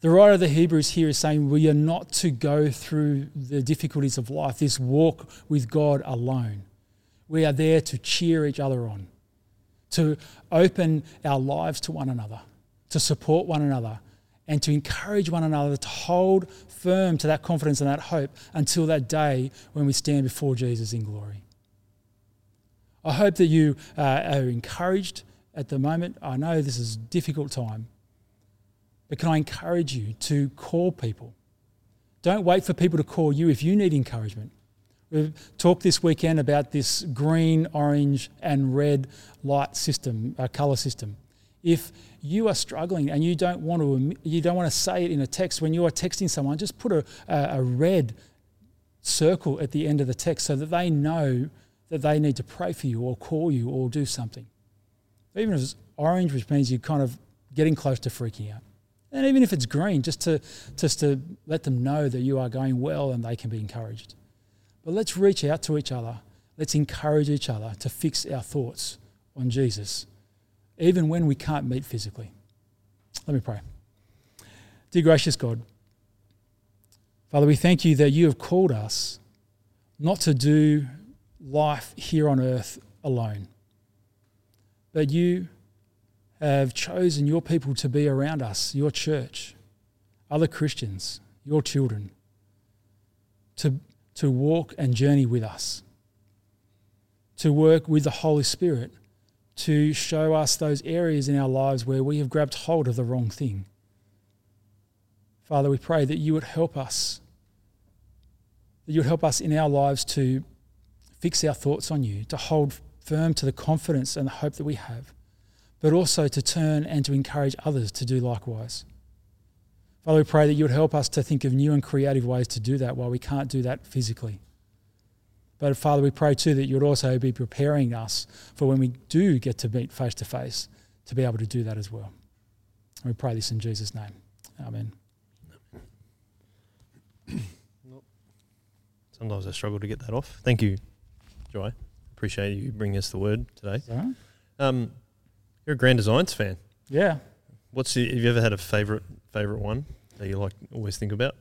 The writer of the Hebrews here is saying we are not to go through the difficulties of life, this walk with God alone. We are there to cheer each other on, to open our lives to one another, to support one another, and to encourage one another to hold firm to that confidence and that hope until that day when we stand before Jesus in glory. I hope that you uh, are encouraged at the moment. I know this is a difficult time, but can I encourage you to call people? Don't wait for people to call you if you need encouragement. We've talked this weekend about this green, orange, and red light system, uh, color system. If you are struggling and you don't want to, you don't want to say it in a text when you are texting someone, just put a, a, red circle at the end of the text so that they know that they need to pray for you or call you or do something. Even if it's orange, which means you're kind of getting close to freaking out. And even if it's green, just to, just to let them know that you are going well and they can be encouraged. But let's reach out to each other. Let's encourage each other to fix our thoughts on Jesus, even when we can't meet physically. Let me pray. Dear gracious God, Father, we thank you that you have called us not to do life here on earth alone, but you have chosen your people to be around us, your church, other Christians, your children, to, to walk and journey with us, to work with the Holy Spirit, to show us those areas in our lives where we have grabbed hold of the wrong thing. Father, we pray that you would help us, that you would help us in our lives to fix our thoughts on you, to hold firm to the confidence and the hope that we have but also to turn and to encourage others to do likewise. Father, we pray that you would help us to think of new and creative ways to do that while we can't do that physically. But Father, we pray too that you would also be preparing us for when we do get to meet face to face to be able to do that as well. And we pray this in Jesus' name. Amen. Sometimes I struggle to get that off. Thank you, Joy. Appreciate you bringing us the word today. Right. Um, you're a Grand Designs fan. Yeah. What's the, have you ever had a favorite favorite one that you like always think about?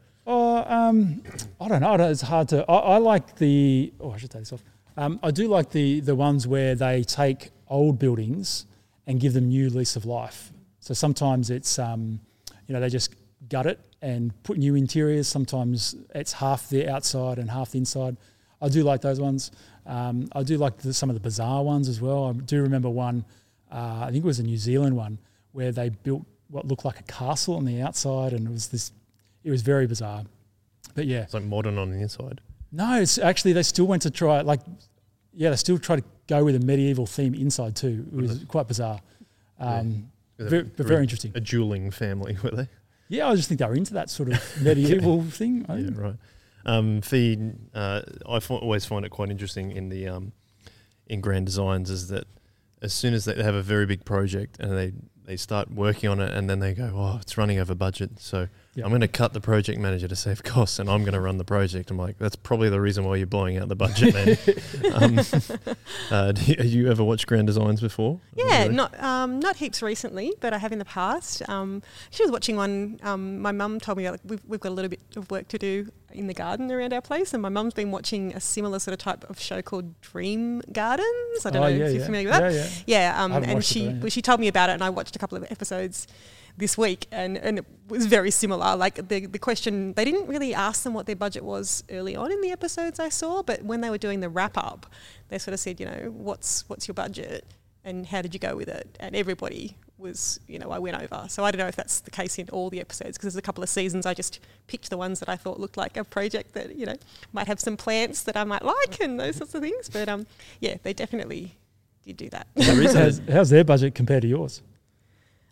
Um, I don't know. It's hard to. I, I like the. Oh, I should take this off. Um, I do like the the ones where they take old buildings and give them new lease of life. So sometimes it's, um, you know, they just gut it and put new interiors. Sometimes it's half the outside and half the inside. I do like those ones. Um, I do like the, some of the bizarre ones as well. I do remember one. Uh, I think it was a New Zealand one where they built what looked like a castle on the outside, and it was this. It was very bizarre. But yeah, It's like modern on the inside. no, it's actually they still went to try like, yeah, they still try to go with a medieval theme inside too. It was quite bizarre, um, very, but very interesting. A dueling family, were they? Yeah, I just think they were into that sort of medieval thing. I Yeah, think. right. Um, feed. Uh, I always find it quite interesting in the um, in grand designs is that as soon as they have a very big project and they they start working on it and then they go, oh, it's running over budget, so Yeah. I'm going to cut the project manager to save costs and I'm going to run the project. I'm like, that's probably the reason why you're blowing out the budget, man. um, uh, do you, have you ever watched Grand Designs before? Yeah, Really? not um, not heaps recently, but I have in the past. Um, she was watching one. Um, my mum told me like, we've, we've got a little bit of work to do in the garden around our place, and my mum's been watching a similar sort of type of show called Dream Gardens. I don't Oh, know yeah, if you're yeah. familiar with that. Yeah, yeah. Yeah, um, and she well, she told me about it, and I watched a couple of episodes this week, and, and it was very similar. Like the the question, they didn't really ask them what their budget was early on in the episodes I saw, but when they were doing the wrap up, they sort of said, you know, what's what's your budget, and how did you go with it, and everybody was, you know, I went over. So I don't know if that's the case in all the episodes because there's a couple of seasons I just picked the ones that I thought looked like a project that you know might have some plants that I might like and those sorts of things. But um, yeah, they definitely did do that. How's, how's their budget compared to yours?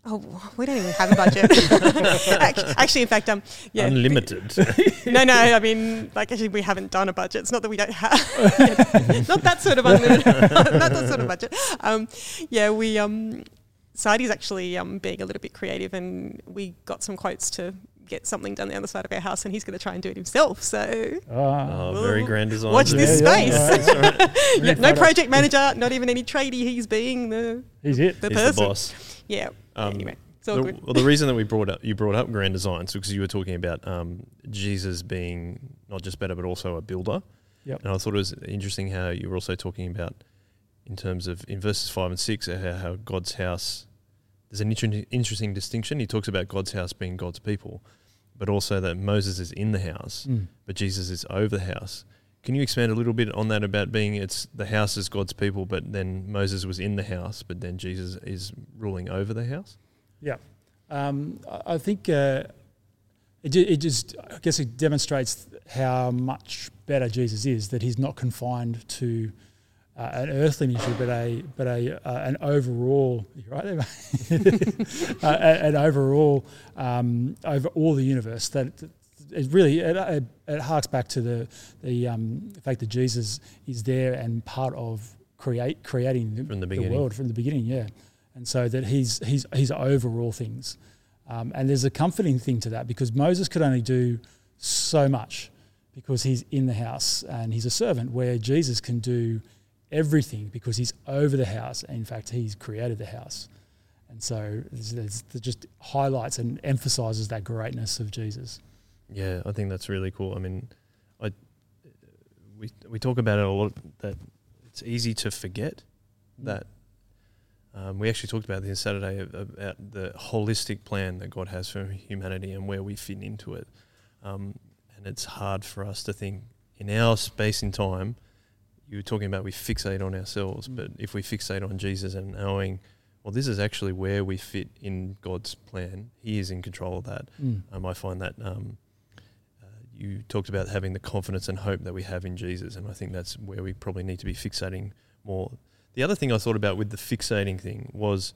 Oh, we don't even have a budget. actually, actually, in fact, um, yeah, unlimited. no, no. I mean, like, actually, we haven't done a budget. It's not that we don't have, not that sort of unlimited, not that sort of budget. Um, yeah, we um, Sadi's actually um being a little bit creative, and we got some quotes to get something done the other side of our house, and he's going to try and do it himself. So Ah, oh, very Grand design. watch this Yeah, yeah, space. yeah. Yeah, Really no project manager, not even any tradie. He's being the He's it. the He's person. the boss. Yeah. Um, anyway, it's all the, well, the reason that we brought up you brought up grand designs because you were talking about um, Jesus being not just better but also a builder. Yep. And I thought it was interesting how you were also talking about in terms of in verses five and six uh, how, how God's house, there's an inter- interesting distinction. He talks about God's house being God's people, but also that Moses is in the house, Mm. but Jesus is over the house. Can you expand a little bit on that about being it's the house is God's people, but then Moses was in the house, but then Jesus is ruling over the house? Yeah. Um, I think uh, it, it just, I guess it demonstrates how much better Jesus is, that he's not confined to uh, an earthly ministry, but a but a uh, an overall, right there, uh, an overall um, over all the universe. That it really it, it, it harks back to the the um, fact that Jesus is there and part of create creating the, From the the world from the beginning. Yeah, and so that he's he's he's over all things. Um, and there's a comforting thing to that because Moses could only do so much because he's in the house and he's a servant, where Jesus can do everything because he's over the house. In fact, he's created the house. And so it just highlights and emphasizes that greatness of Jesus. Yeah, I think that's really cool. I mean, I we we talk about it a lot that it's easy to forget that. Um, we actually talked about this Saturday about the holistic plan that God has for humanity and where we fit into it. Um, and it's hard for us to think in our space and time. You were talking about we fixate on ourselves, Mm. but if we fixate on Jesus and knowing, well, this is actually where we fit in God's plan. He is in control of that. Mm. Um, I find that um, you talked about having the confidence and hope that we have in Jesus, and I think that's where we probably need to be fixating more. The other thing I thought about with the fixating thing was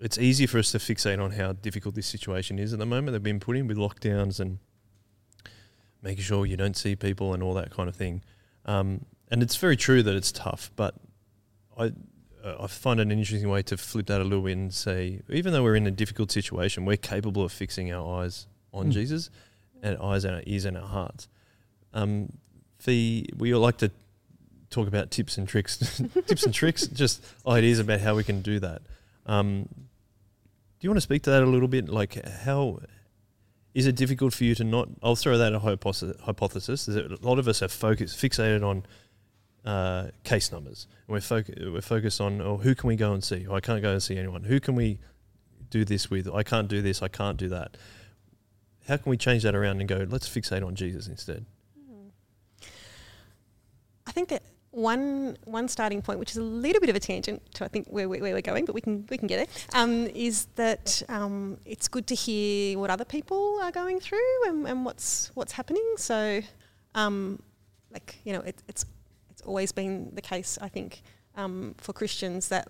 it's easy for us to fixate on how difficult this situation is at the moment. They've been put in with lockdowns and making sure you don't see people and all that kind of thing. Um, and it's very true that it's tough, but I uh, I find it an interesting way to flip that a little bit and say, even though we're in a difficult situation, we're capable of fixing our eyes on Mm. Jesus and eyes and our ears and our hearts. Um, we all like to talk about tips and tricks, tips and tricks, just ideas about how we can do that. Um, do you want to speak to that a little bit? Like, how is it difficult for you to not? I'll throw that a hypothesis. a lot of us are focused, fixated on uh, case numbers. And we're, foc- we're focused on, oh, who can we go and see? Oh, I can't go and see anyone. Who can we do this with? I can't do this. I can't do that. How can we change that around and go, let's fixate on Jesus instead? I think that one one starting point, which is a little bit of a tangent to I think where, where we're going, but we can we can get it, um, is that um, it's good to hear what other people are going through and, and what's what's happening. So, um, like you know, it, it's it's always been the case, I think, um, for Christians that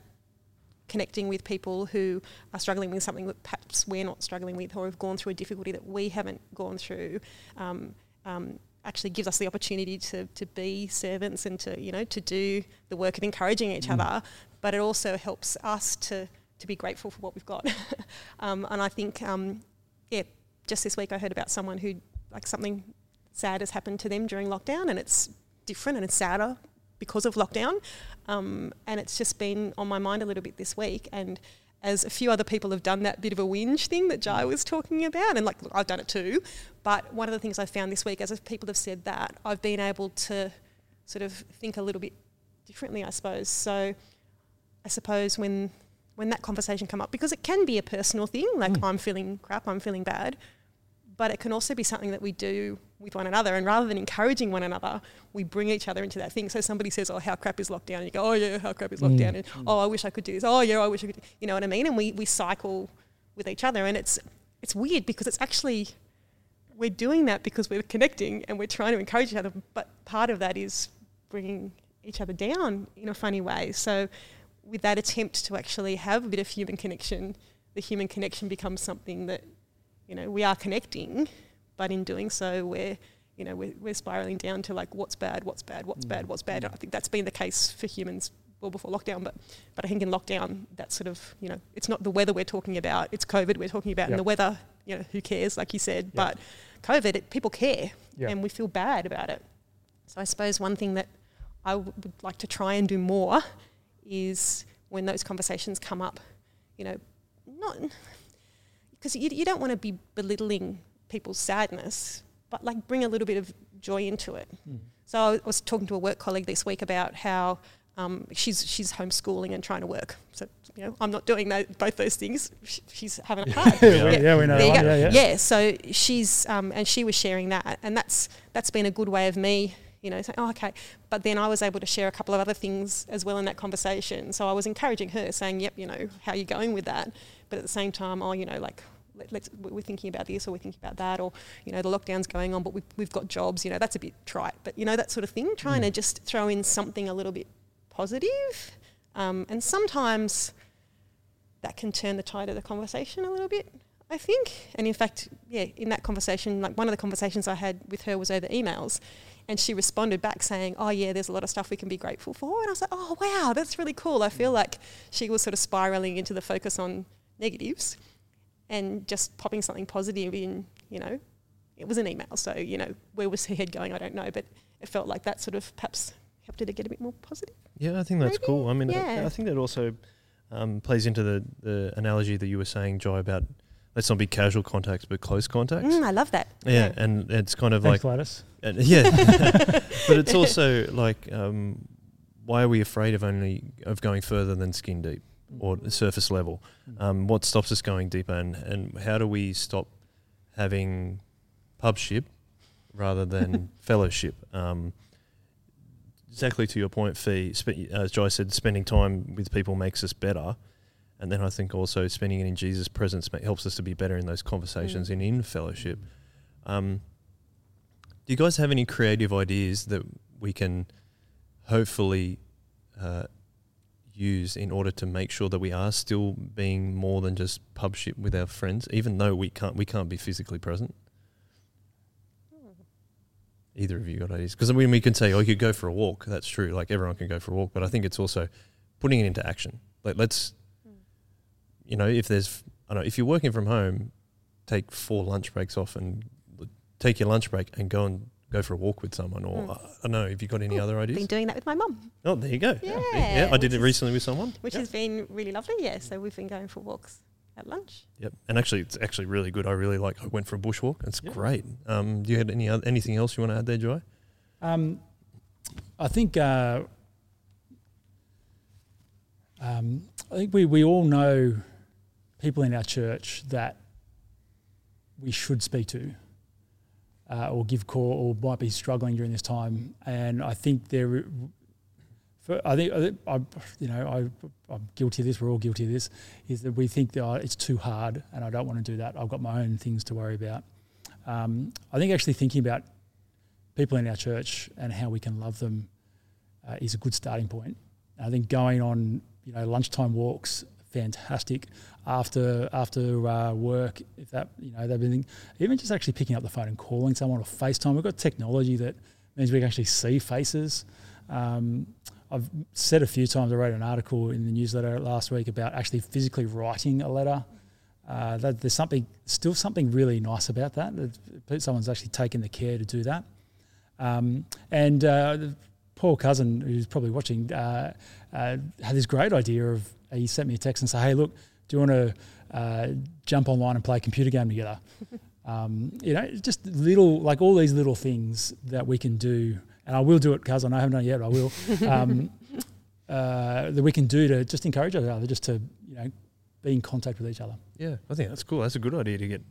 connecting with people who are struggling with something that perhaps we're not struggling with or have gone through a difficulty that we haven't gone through um, um, actually gives us the opportunity to, to be servants and to you know to do the work of encouraging each Mm. other but it also helps us to to be grateful for what we've got um, and I think um, yeah just this week I heard about someone who like something sad has happened to them during lockdown and it's different and it's sadder because of lockdown um, and it's just been on my mind a little bit this week and as a few other people have done that bit of a whinge thing that Jai was talking about, and like look, I've done it too. But one of the things I found this week, as if people have said that, I've been able to sort of think a little bit differently, I suppose. So I suppose when when that conversation come up, because it can be a personal thing, like Mm. I'm feeling crap, I'm feeling bad, but it can also be something that we do with one another. And rather than encouraging one another, we bring each other into that thing. So somebody says, "Oh, how crap is lockdown?" And you go, "Oh yeah, how crap is Mm. lockdown?" And "Oh, I wish I could do this." "Oh yeah, I wish I could." You know what I mean? And we we cycle with each other, and it's it's weird because it's actually we're doing that because we're connecting and we're trying to encourage each other. But part of that is bringing each other down in a funny way. So with that attempt to actually have a bit of human connection, the human connection becomes something that you know we are connecting, but in doing so, we're you know we're, we're spiraling down to like what's bad, what's bad, what's bad, mm. what's bad. And I think that's been the case for humans well before lockdown, but but I think in lockdown that sort of you know it's not the weather we're talking about, it's COVID we're talking about, Yep. and the weather you know who cares like you said, Yep. but COVID it, people care Yep. and we feel bad about it. So I suppose one thing that I w- would like to try and do more is when those conversations come up, you know, not because you, you don't want to be belittling people's sadness, but like bring a little bit of joy into it. Mm. So I was talking to a work colleague this week about how Um, she's she's homeschooling and trying to work. So you know, I'm not doing tho- both those things. She's having it hard. yeah, we, yeah, we know. There you one, go. Yeah, yeah. Yeah, so she's um, and she was sharing that, and that's that's been a good way of me, you know, saying, oh, okay. But then I was able to share a couple of other things as well in that conversation. So I was encouraging her, saying, yep, you know, how are you going with that? But at the same time, oh, you know, like let, let's we're thinking about this or we're thinking about that, or you know, the lockdown's going on, but we've we've got jobs. You know, that's a bit trite, but you know, that sort of thing. Trying to just throw in something a little bit positive, um, and sometimes that can turn the tide of the conversation a little bit. I think, and in fact, yeah, in that conversation, like one of the conversations I had with her was over emails, and she responded back saying, "Oh yeah, there's a lot of stuff we can be grateful for," and I was like, "Oh wow, that's really cool." I feel like she was sort of spiraling into the focus on negatives, and just popping something positive in. You know, it was an email, so you know where was her head going? I don't know, but it felt like that sort of perhaps helped her to get a bit more positive. Yeah, I think that's Maybe, cool. I mean, I- yeah. I, think that also um, plays into the, the analogy that you were saying, Joy, about let's not be casual contacts, but close contacts. Mm, I love that. yeah, and it's kind of Thanks, like Gladys. And- yeah, but it's also like, um, why are we afraid of only of going further than skin deep or surface level? Um, what stops us going deeper, and, and how do we stop having pubship rather than fellowship? Um, exactly to your point, Fee. Spe- as Joy said, spending time with people makes us better. And then I think also spending it in Jesus' presence ma- helps us to be better in those conversations and in fellowship. Um, do you guys have any creative ideas that we can hopefully uh, use in order to make sure that we are still being more than just pubship with our friends, even though we can't we can't be physically present? Hmm. Either of you got ideas? Because I mean, we can say, "Oh, you could go for a walk." That's true. Like everyone can go for a walk, but I think it's also putting it into action. Like let's, hmm. you know, if there's, I don't know, if you're working from home, take four lunch breaks off and take your lunch break and go and go for a walk with someone. Or Mm. uh, I don't know. Have you got any Ooh, other ideas? I've been doing that with my mum, Oh, there you go. Yeah, yeah. I did it recently with someone. which Yep. has been really lovely. Yeah, so we've been going for walks at lunch. Yep. And actually, it's actually really good. I really like. I went for a bushwalk. It's Yeah. great. Um, do you had any other, anything else you want to add there, Joy? Um, I think uh, um, I think we, we all know people in our church that we should speak to uh, or give core or might be struggling during this time. And I think there, for, I think I, think I, you know, I, I'm guilty of this. We're all guilty of this. Is that we think that oh, it's too hard, and I don't want to do that. I've got my own things to worry about. Um, I think actually thinking about people in our church and how we can love them uh, is a good starting point. I think going on you know lunchtime walks fantastic after after uh, work if that you know they've been even just actually picking up the phone and calling someone or FaceTime. We've got technology that means we can actually see faces. Um, I've said a few times. I wrote an article in the newsletter last week about actually physically writing a letter. Uh, that there's something still something really nice about that. that Someone's actually taken the care to do that. Um, and uh, the poor cousin who's probably watching uh, uh, had this great idea of he sent me a text and said, "Hey, look, do you want to uh, jump online and play a computer game together?" um, you know, just little like all these little things that we can do, and I will do it, cousin. I haven't done it yet, but I will. Um, uh, that we can do to just encourage each other, just to you know, be in contact with each other. Yeah, I think that's cool. That's a good idea to get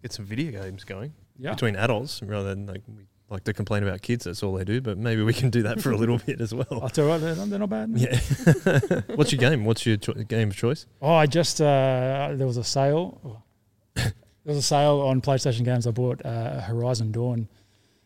get some video games going Yeah. between adults rather than like we like to complain about kids. That's all they do. But maybe we can do that for a little bit as well. I'll tell you what, they're, they're not bad. Yeah. What's your game? What's your cho- game of choice? Oh, I just uh, there was a sale. there was a sale on PlayStation games. I bought uh, Horizon Dawn.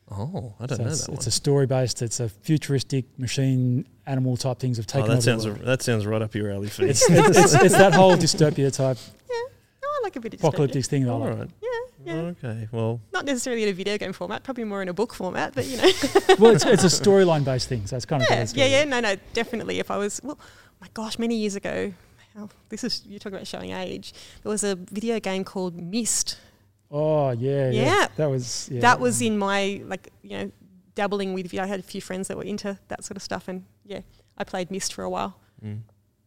Oh, I don't So know it's, that it's one. a story based. It's a futuristic machine animal type things have taken. Oh, taken that over. sounds the that sounds right up your alley. Fee. It's, it's, it's, it's that whole dystopia type Oh, I like a bit of dystopia. apocalyptic thing. that I like. right. Yeah. Okay. Well, Not necessarily in a video game format, probably more in a book format, but you know. Well, it's, it's a storyline based thing, so it's kind of yeah, what yeah, yeah. No, no, definitely. If I was, well, my gosh, many years ago, oh, this is, you're talking about showing age, there was a video game called Myst. Oh yeah, yeah, Yeah. That was yeah. That was in my, like, you know, dabbling with, I had a few friends that were into that sort of stuff, and yeah, I played Myst for a while. mm.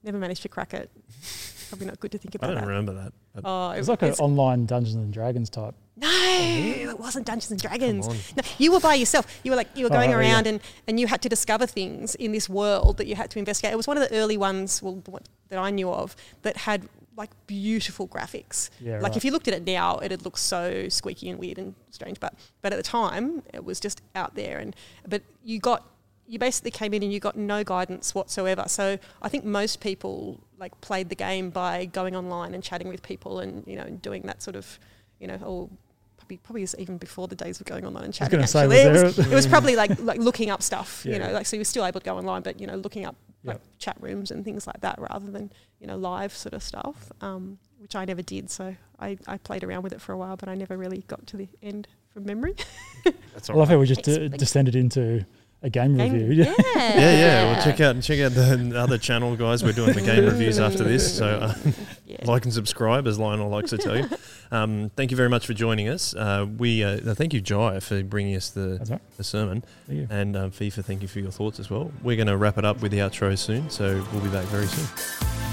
never managed to crack it. Probably not good to think about. I about don't that. remember that. Oh, It was like an online Dungeons and Dragons type. no, it wasn't Dungeons and Dragons. No, you were by yourself. You were like you were Oh, going oh, yeah. around and, and you had to discover things in this world that you had to investigate. It was one of the early ones, well, the one that I knew of that had like beautiful graphics. Yeah, like right. if you looked at it now, it'd look so squeaky and weird and strange. But but at the time, it was just out there. And but you got you basically came in and you got no guidance whatsoever. So I think most people like played the game by going online and chatting with people and you know doing that sort of you know or probably probably even before the days of going online and chatting. gonna say, actually. was it, was, there- it was probably like like looking up stuff. Yeah. You know, like so you were still able to go online, but you know looking up like Yep. chat rooms and things like that rather than you know live sort of stuff, um, which I never did. So I, I played around with it for a while, but I never really got to the end from memory. That's I all love right. how we just Thanks, uh, descended into a game, Game- review. yeah, Yeah, yeah. Well, check out and check out the other channel, guys. We're doing the game reviews after this, so uh, Yeah. like and subscribe, as Lionel likes to tell you. Um, thank you very much for joining us. Uh, we uh, thank you, Jai, for bringing us the, right. the sermon, Thank you. and um, FIFA, thank you for your thoughts as well. We're going to wrap it up with the outro soon, so we'll be back very soon.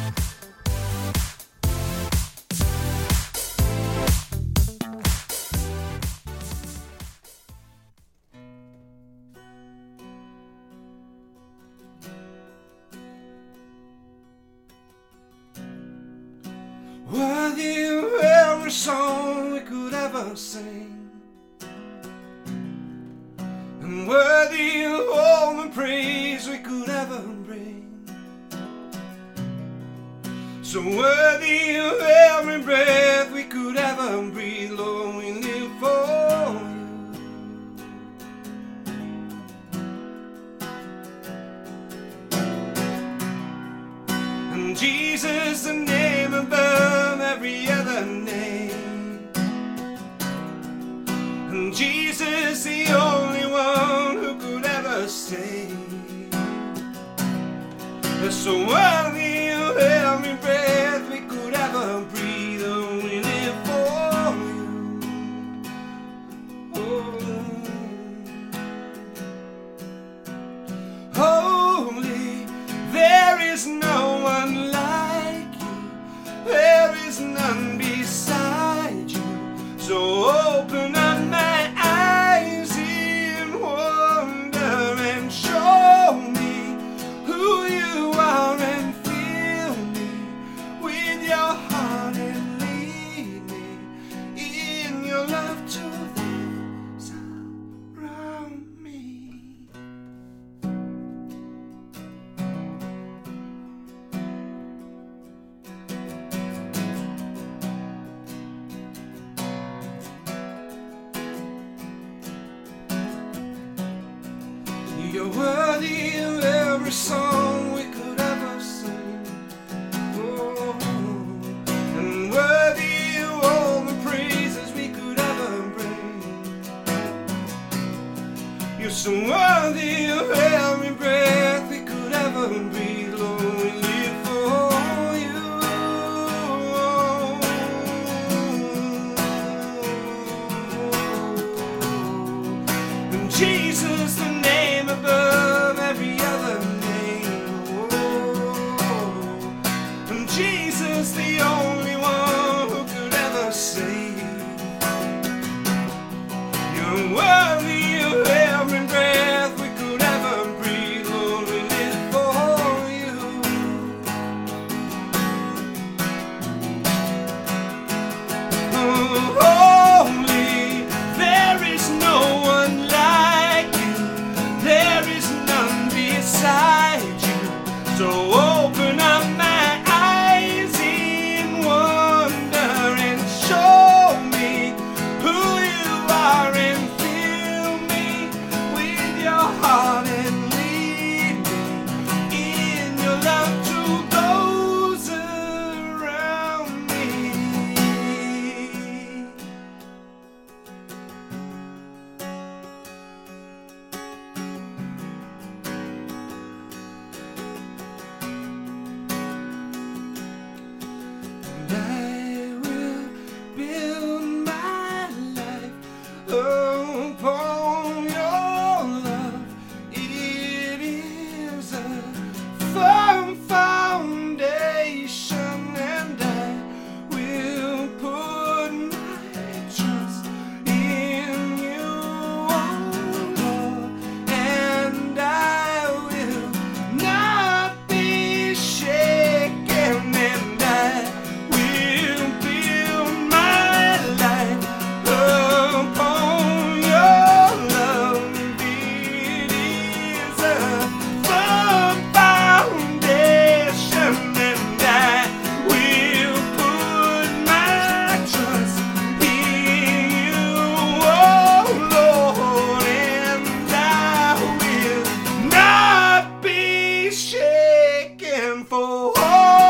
oh.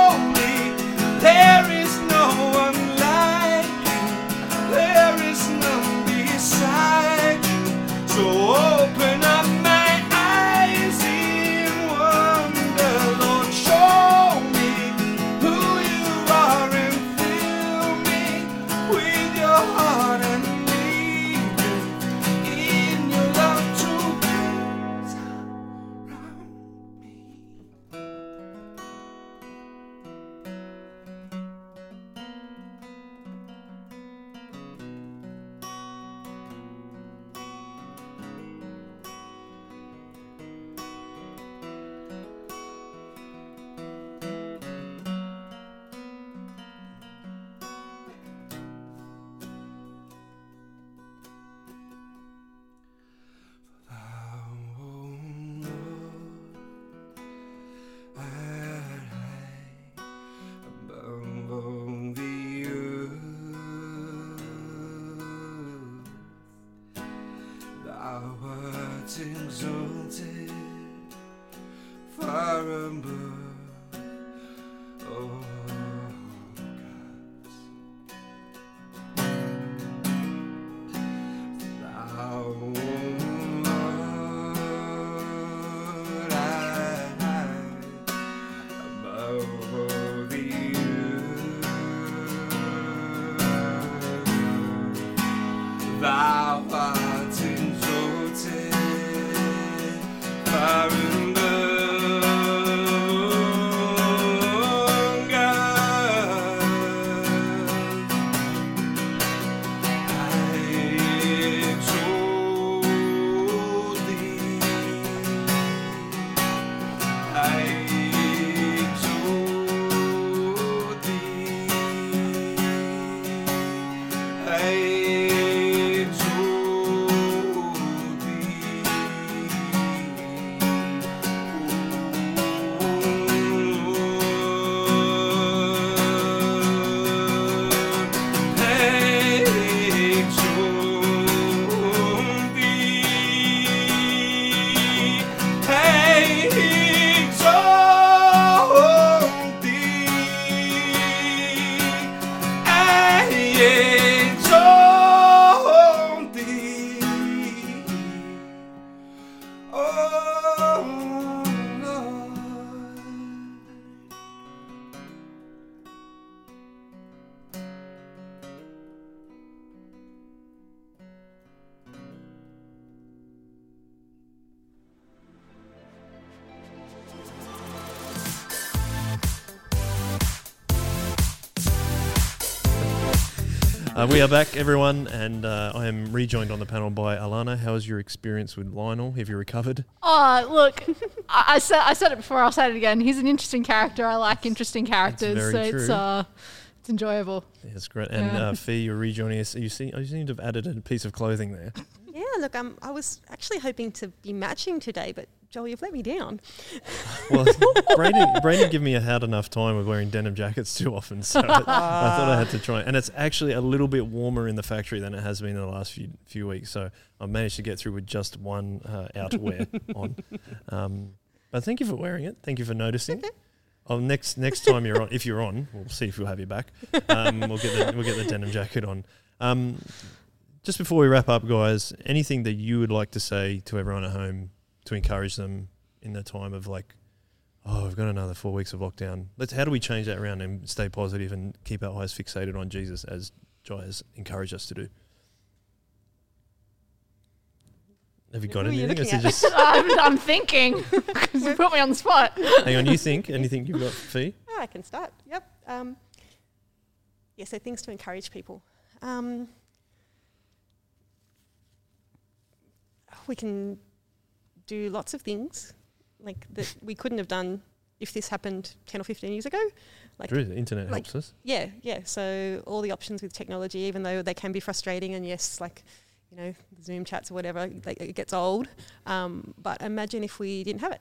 Are back, everyone, and uh, I am rejoined on the panel by Alana. How was your experience with Lionel? Have you recovered? Oh, look, I, I said I said it before. I'll say it again. He's an interesting character. I like interesting characters, very so it's true. uh, it's enjoyable. Yeah, that's great. And Yeah. uh, Fee, you're rejoining us. You see, you seem to have added a piece of clothing there. Yeah, look, um, I was actually hoping to be matching today, but Joel, you've let me down. Well, Brandon, Brandon give me a hard enough time with wearing denim jackets too often, so I, I thought I had to try. And it's actually a little bit warmer in the factory than it has been in the last few few weeks. So I managed to get through with just one uh, outerwear on. Um, but thank you for wearing it. Thank you for noticing. Oh, next next time you're on, if you're on, we'll see if we'll have you back. Um, we'll get the we'll get the denim jacket on. Um, just before we wrap up, guys, anything that you would like to say to everyone at home to encourage them in the time of like, oh, we've got another four weeks of lockdown. Let's. How do we change that around and stay positive and keep our eyes fixated on Jesus as Jai has encouraged us to do? Have you got Who are you anything? Or is it looking at? just I'm, I'm thinking because you put me on the spot. hang on? You think anything you've got, Fee? Oh, I can start. Yep. Um, yeah, so things to encourage people. Um, we can do lots of things like that we couldn't have done if this happened 10 or 15 years ago. Like, True, the internet like- helps us. yeah, yeah. So all the options with technology, even though they can be frustrating, and yes, like you know, Zoom chats or whatever, like, it gets old. Um, but imagine if we didn't have it.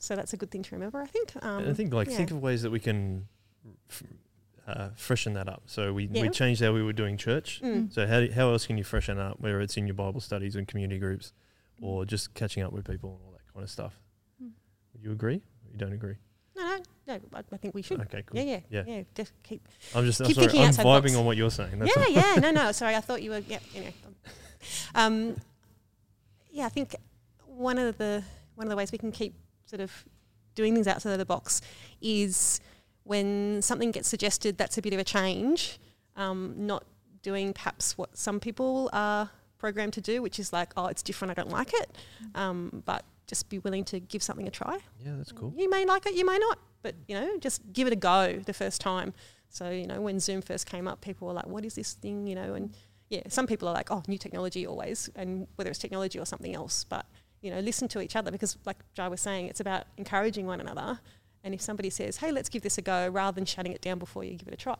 So that's a good thing to remember, I think. Um, and I think like yeah. think of ways that we can f- uh, freshen that up. So we we Yeah. changed how we were doing church. Mm. So how do, how else can you freshen up? Whether it's in your Bible studies and community groups, or just catching up with people and all that kind of stuff. Mm. Would you agree? Or you don't agree? No, no, no. I, I think we should. Okay, cool. Yeah, yeah, Yeah. yeah. Just keep. I'm just I'm Keep sorry. thinking I'm vibing box. on what you're saying. That's yeah, yeah. No, no. Sorry, I thought you were. Yeah. Anyway. Um, yeah, I think one of the one of the ways we can keep sort of doing things outside of the box is when something gets suggested that's a bit of a change, um, not doing perhaps what some people are programmed to do, which is like, oh, it's different, I don't like it, um, but just be willing to give something a try. Yeah, that's cool. You may like it, you may not, but you know, just give it a go the first time. So you know, when Zoom first came up, people were like, "What is this thing?" You know, and yeah, some people are like, "Oh, new technology always," and whether it's technology or something else, but you know, listen to each other because, like Jai was saying, it's about encouraging one another. And if somebody says, "Hey, let's give this a go," rather than shutting it down before you give it a try,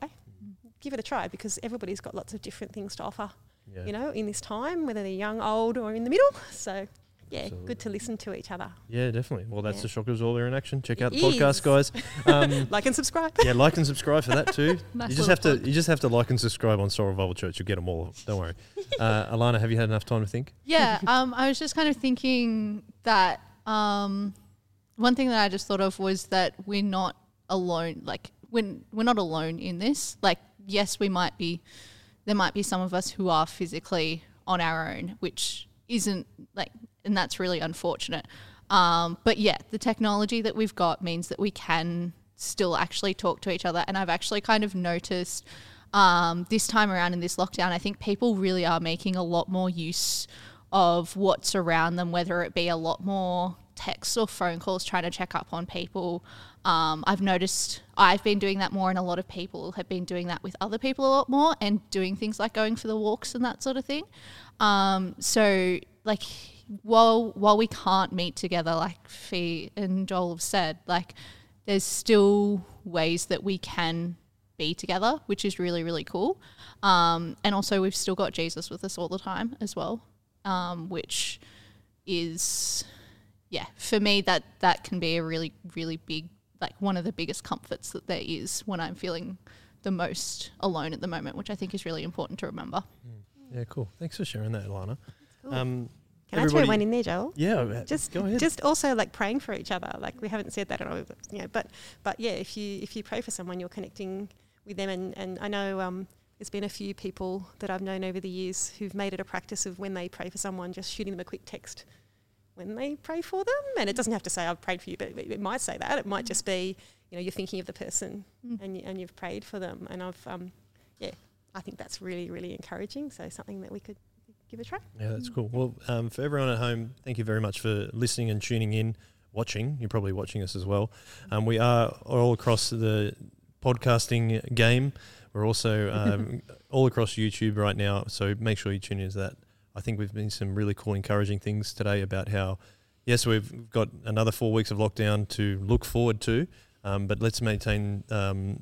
give it a try because everybody's got lots of different things to offer. Yeah. You know, in this time, whether they're young, old, or in the middle. So. Yeah, Absolutely. good to listen to each other. Yeah, definitely. Well, that's Yeah. the Shockers all there in action. Check out the It podcast, guys. Um, Like and subscribe. yeah, like and subscribe for that too. Nice you just little have to you just have to like and subscribe on Soul Revival Church. You'll get them all. Don't worry. Uh, Alana, have you had enough time to think? Yeah, um, I was just kind of thinking that um, one thing that I just thought of was that we're not alone. Like when we're not alone in this. Like yes, we might be. There might be some of us who are physically on our own, which isn't like, and that's really unfortunate. Um, but yeah, the technology that we've got means that we can still actually talk to each other. And I've actually kind of noticed um, this time around in this lockdown, I think people really are making a lot more use of what's around them, whether it be a lot more texts or phone calls trying to check up on people. Um, I've noticed I've been doing that more, and a lot of people have been doing that with other people a lot more and doing things like going for the walks and that sort of thing. Um, so, like, while while we can't meet together, like Fee and Joel have said, like there's still ways that we can be together, which is really really cool. Um, and also, we've still got Jesus with us all the time as well, um, which is yeah for me that that can be a really really big like one of the biggest comforts that there is when I'm feeling the most alone at the moment, which I think is really important to remember. Yeah, cool. Thanks for sharing that, Alana. Um, Can I throw one in there, Joel? Yeah, uh, just go ahead. just also like praying for each other like we haven't said that at all you know but but yeah if you if you pray for someone you're connecting with them and and i know um there's been a few people that i've known over the years who've made it a practice of when they pray for someone just shooting them a quick text when they pray for them and it doesn't have to say i've prayed for you but it, it might say that it might just be you know you're thinking of the person Mm. and, you, and you've prayed for them and i've um yeah i think that's really really encouraging so something that we could give a try Yeah, that's cool. Well, um, for everyone at home, thank you very much for listening and tuning in, watching. You're probably watching us as well. Um, we are all across the podcasting game. We're also um, all across YouTube right now, so make sure you tune into that. I think we've been some really cool, encouraging things today about how, yes, we've got another four weeks of lockdown to look forward to, um, but let's maintain um,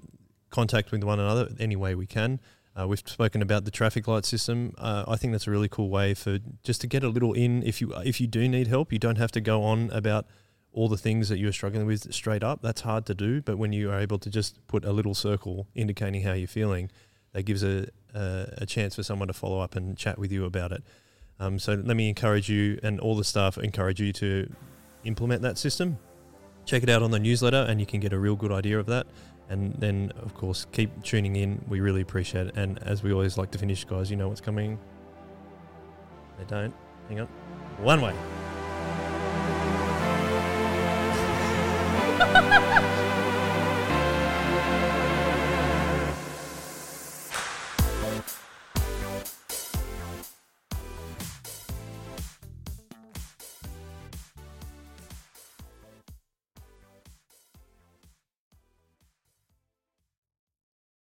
contact with one another any way we can. Uh, we've spoken about the traffic light system. Uh, I think that's a really cool way for just to get a little in. If you if you do need help, you don't have to go on about all the things that you're struggling with straight up. That's hard to do, but when you are able to just put a little circle indicating how you're feeling, that gives a a, a chance for someone to follow up and chat with you about it. Um, so let me encourage you and all the staff encourage you to implement that system. Check it out on the newsletter, and you can get a real good idea of that. And then, of course, keep tuning in. We really appreciate it. And as we always like to finish, guys, you know what's coming. They don't. Hang on. One way.